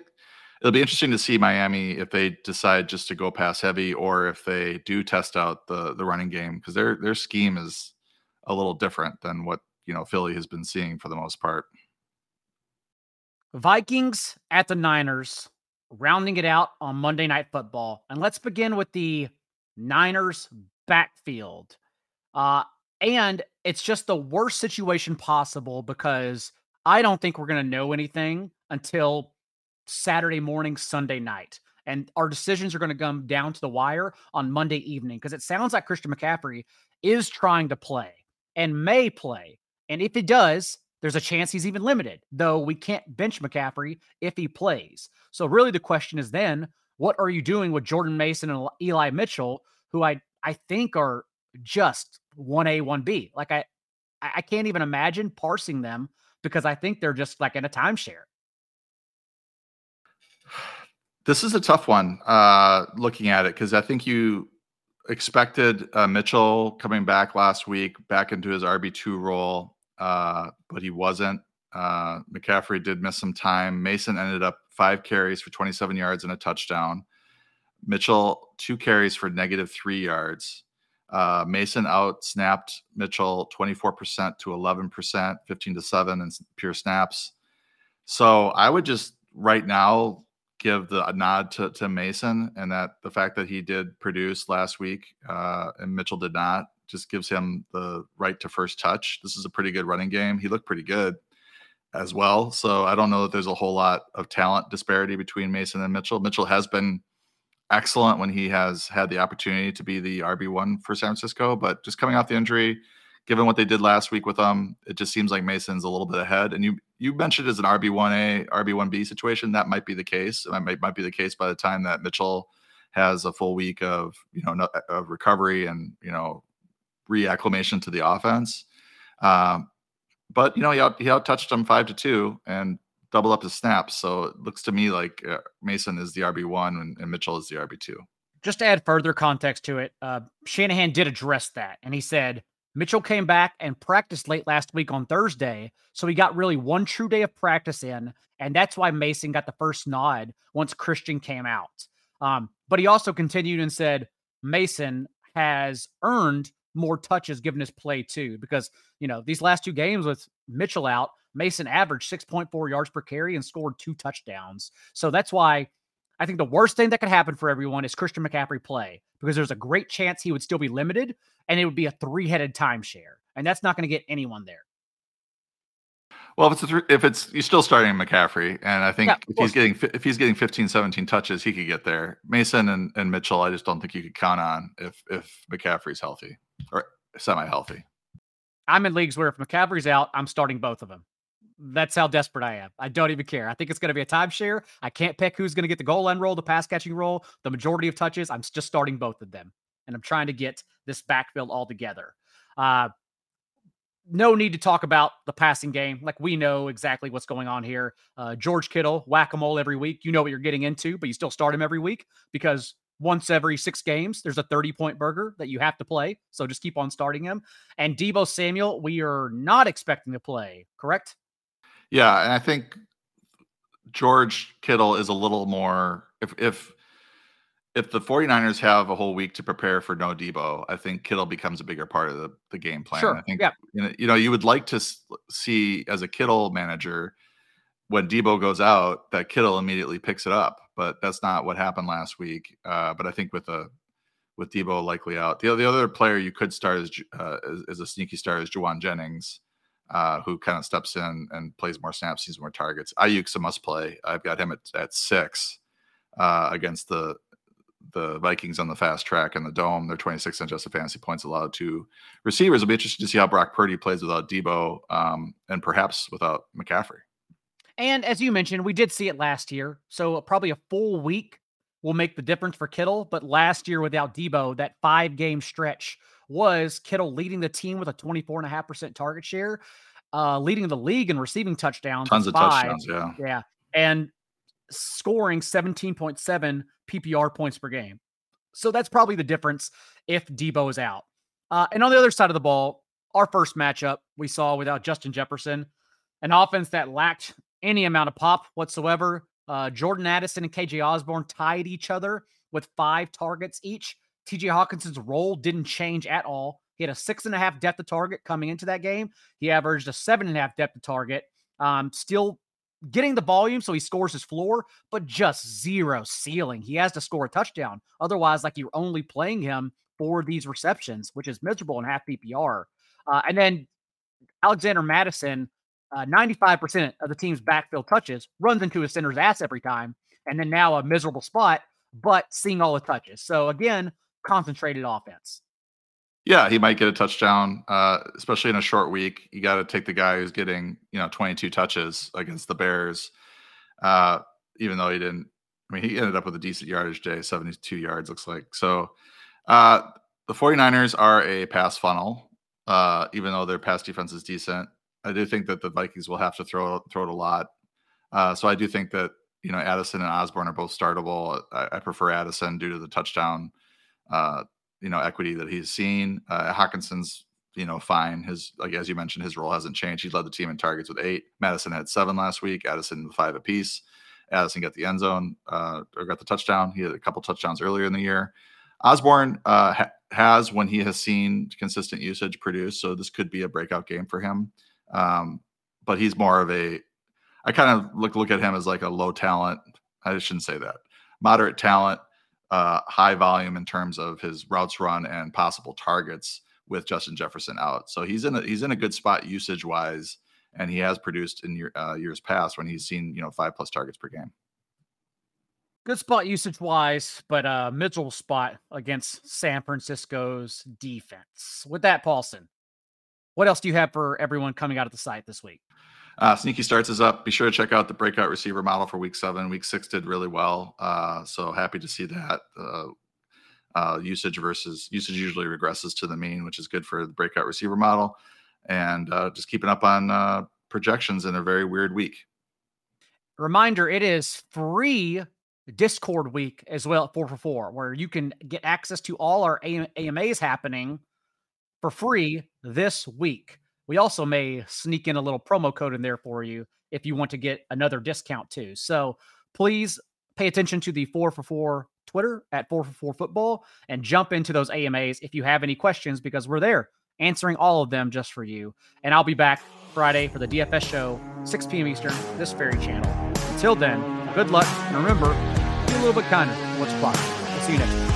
it'll be interesting to see Miami if they decide just to go pass heavy or if they do test out the the running game because their their scheme is a little different than what you know Philly has been seeing for the most part. Vikings at the Niners, rounding it out on Monday Night Football, and let's begin with the Niners backfield. Uh, and it's just the worst situation possible because I don't think we're going to know anything until Saturday morning, Sunday night. And our decisions are going to come down to the wire on Monday evening because it sounds like Christian McCaffrey is trying to play and may play. And if he does, there's a chance he's even limited, though we can't bench McCaffrey if he plays. So, really, the question is then, what are you doing with Jordan Mason and Eli Mitchell, who I, I think are just 1A, 1B. Like I I can't even imagine parsing them because I think they're just like in a timeshare. This is a tough one uh looking at it because I think you expected uh, Mitchell coming back last week back into his RB2 role, uh, but he wasn't. Uh, McCaffrey did miss some time. Mason ended up five carries for 27 yards and a touchdown. Mitchell, two carries for negative three yards. Uh, Mason out snapped Mitchell 24% to 11%, 15 to 7 in pure snaps. So I would just right now give the nod to, to Mason and that the fact that he did produce last week uh, and Mitchell did not just gives him the right to first touch. This is a pretty good running game. He looked pretty good as well. So I don't know that there's a whole lot of talent disparity between Mason and Mitchell. Mitchell has been excellent when he has had the opportunity to be the RB1 for San Francisco. But just coming off the injury, given what they did last week with them, it just seems like Mason's a little bit ahead. And you you mentioned as an RB1A, RB1B situation, that might be the case. That might, might be the case by the time that Mitchell has a full week of you know of recovery and you know reacclimation to the offense. Um, but you know he out he out touched them five to two, and double up his snaps. So it looks to me like uh, Mason is the RB1 and, and, Mitchell is the RB2. Just to add further context to it, uh, Shanahan did address that. And he said, Mitchell came back and practiced late last week on Thursday. So he got really one true day of practice in. And that's why Mason got the first nod once Christian came out. Um, but he also continued and said Mason has earned more touches given his play too, because, you know, these last two games with Mitchell out, Mason averaged 6.4 yards per carry and scored two touchdowns. So that's why I think the worst thing that could happen for everyone is Christian McCaffrey play because there's a great chance he would still be limited and it would be a three headed timeshare. And that's not going to get anyone there. Well, if it's th- if it's you're still starting McCaffrey, and I think yeah, if he's getting if he's getting 15, 17 touches, he could get there. Mason and, and Mitchell, I just don't think you could count on if if McCaffrey's healthy or semi healthy. I'm in leagues where if McCaffrey's out, I'm starting both of them. That's how desperate I am. I don't even care. I think it's going to be a timeshare. I can't pick who's going to get the goal line role, the pass catching role, the majority of touches. I'm just starting both of them, and I'm trying to get this backfield all together. Uh, no need to talk about the passing game. Like we know exactly what's going on here. Uh, George Kittle, whack a mole every week. You know what you're getting into, but you still start him every week because once every six games, there's a 30 point burger that you have to play. So just keep on starting him. And Deebo Samuel, we are not expecting to play, correct? Yeah. And I think George Kittle is a little more, if, if, if the 49ers have a whole week to prepare for no Deebo, I think Kittle becomes a bigger part of the, the game plan. Sure. I think, yeah. you know, you would like to see as a Kittle manager when Deebo goes out that Kittle immediately picks it up, but that's not what happened last week. Uh, but I think with a with Deebo likely out, the, the other player you could start as, uh, as, a sneaky star is Jauan Jennings, uh, who kind of steps in and plays more snaps, sees more targets. Aiyuk's a must play. I've got him at, at six uh, against the the Vikings on the fast track and the dome. They're 26 adjusted fantasy points allowed to receivers. It'll be interesting to see how Brock Purdy plays without Deebo um, and perhaps without McCaffrey. And as you mentioned, we did see it last year. So probably a full week will make the difference for Kittle. But last year without Deebo, that five game stretch was Kittle leading the team with a 24.5% target share, uh, leading the league in receiving touchdowns. Tons of five. touchdowns, yeah. Yeah. And scoring 17.7 PPR points per game. So that's probably the difference if Deebo is out. Uh, and on the other side of the ball, our first matchup we saw without Justin Jefferson, an offense that lacked any amount of pop whatsoever. Uh, Jordan Addison and KJ Osborn tied each other with five targets each. TJ Hockenson's role didn't change at all. He had a six and a half depth of target coming into that game. He averaged a seven and a half depth of target. Um, still getting the volume so he scores his floor, but just zero ceiling. He has to score a touchdown. Otherwise, like you're only playing him for these receptions, which is miserable in half PPR. Uh, and then Alexander Mattison, uh, 95% of the team's backfield touches, runs into a center's ass every time. And then now a miserable spot, but seeing all the touches. So again, concentrated offense. Yeah, he might get a touchdown, uh, especially in a short week. You got to take the guy who's getting, you know, 22 touches against the Bears. Uh, even though he didn't, I mean, he ended up with a decent yardage day, 72 yards, looks like. So uh, the 49ers are a pass funnel, uh, even though their pass defense is decent. I do think that the Vikings will have to throw throw it a lot. Uh, so I do think that you know Addison and Osborn are both startable. I, I prefer Addison due to the touchdown uh, you know equity that he's seen. Uh, Hockenson's you know fine. His like as you mentioned, his role hasn't changed. He led the team in targets with eight. Mattison had seven last week. Addison with five apiece. Addison got the end zone uh, or got the touchdown. He had a couple touchdowns earlier in the year. Osborn uh, ha- has, when he has seen consistent usage, produced. So this could be a breakout game for him. Um, but he's more of a. I kind of look look at him as like a low talent. I shouldn't say that. Moderate talent uh, high volume in terms of his routes run and possible targets with Justin Jefferson out. So he's in a he's in a good spot usage wise, and he has produced in year, uh, years past when he's seen you know five plus targets per game. Good spot usage wise, but uh miserable spot against San Francisco's defense. With that, Paulson, what else do you have for everyone coming out of the site this week? Uh, Sneaky starts is up. Be sure to check out the breakout receiver model for week seven. Week six did really well. Uh, so happy to see that. Uh, uh, usage versus usage usually regresses to the mean, which is good for the breakout receiver model. And uh, just keeping up on uh, projections in a very weird week. Reminder it is free Discord week as well at 4 for 4, where you can get access to all our AMAs happening for free this week. We also may sneak in a little promo code in there for you if you want to get another discount too. So please pay attention to the 4 for 4 Twitter at 4 for 4 football and jump into those AMAs if you have any questions because we're there answering all of them just for you. And I'll be back Friday for the DFS show, 6 p.m. Eastern, this very channel. Until then, good luck and remember, be a little bit kinder. What's clock? We'll see you next time.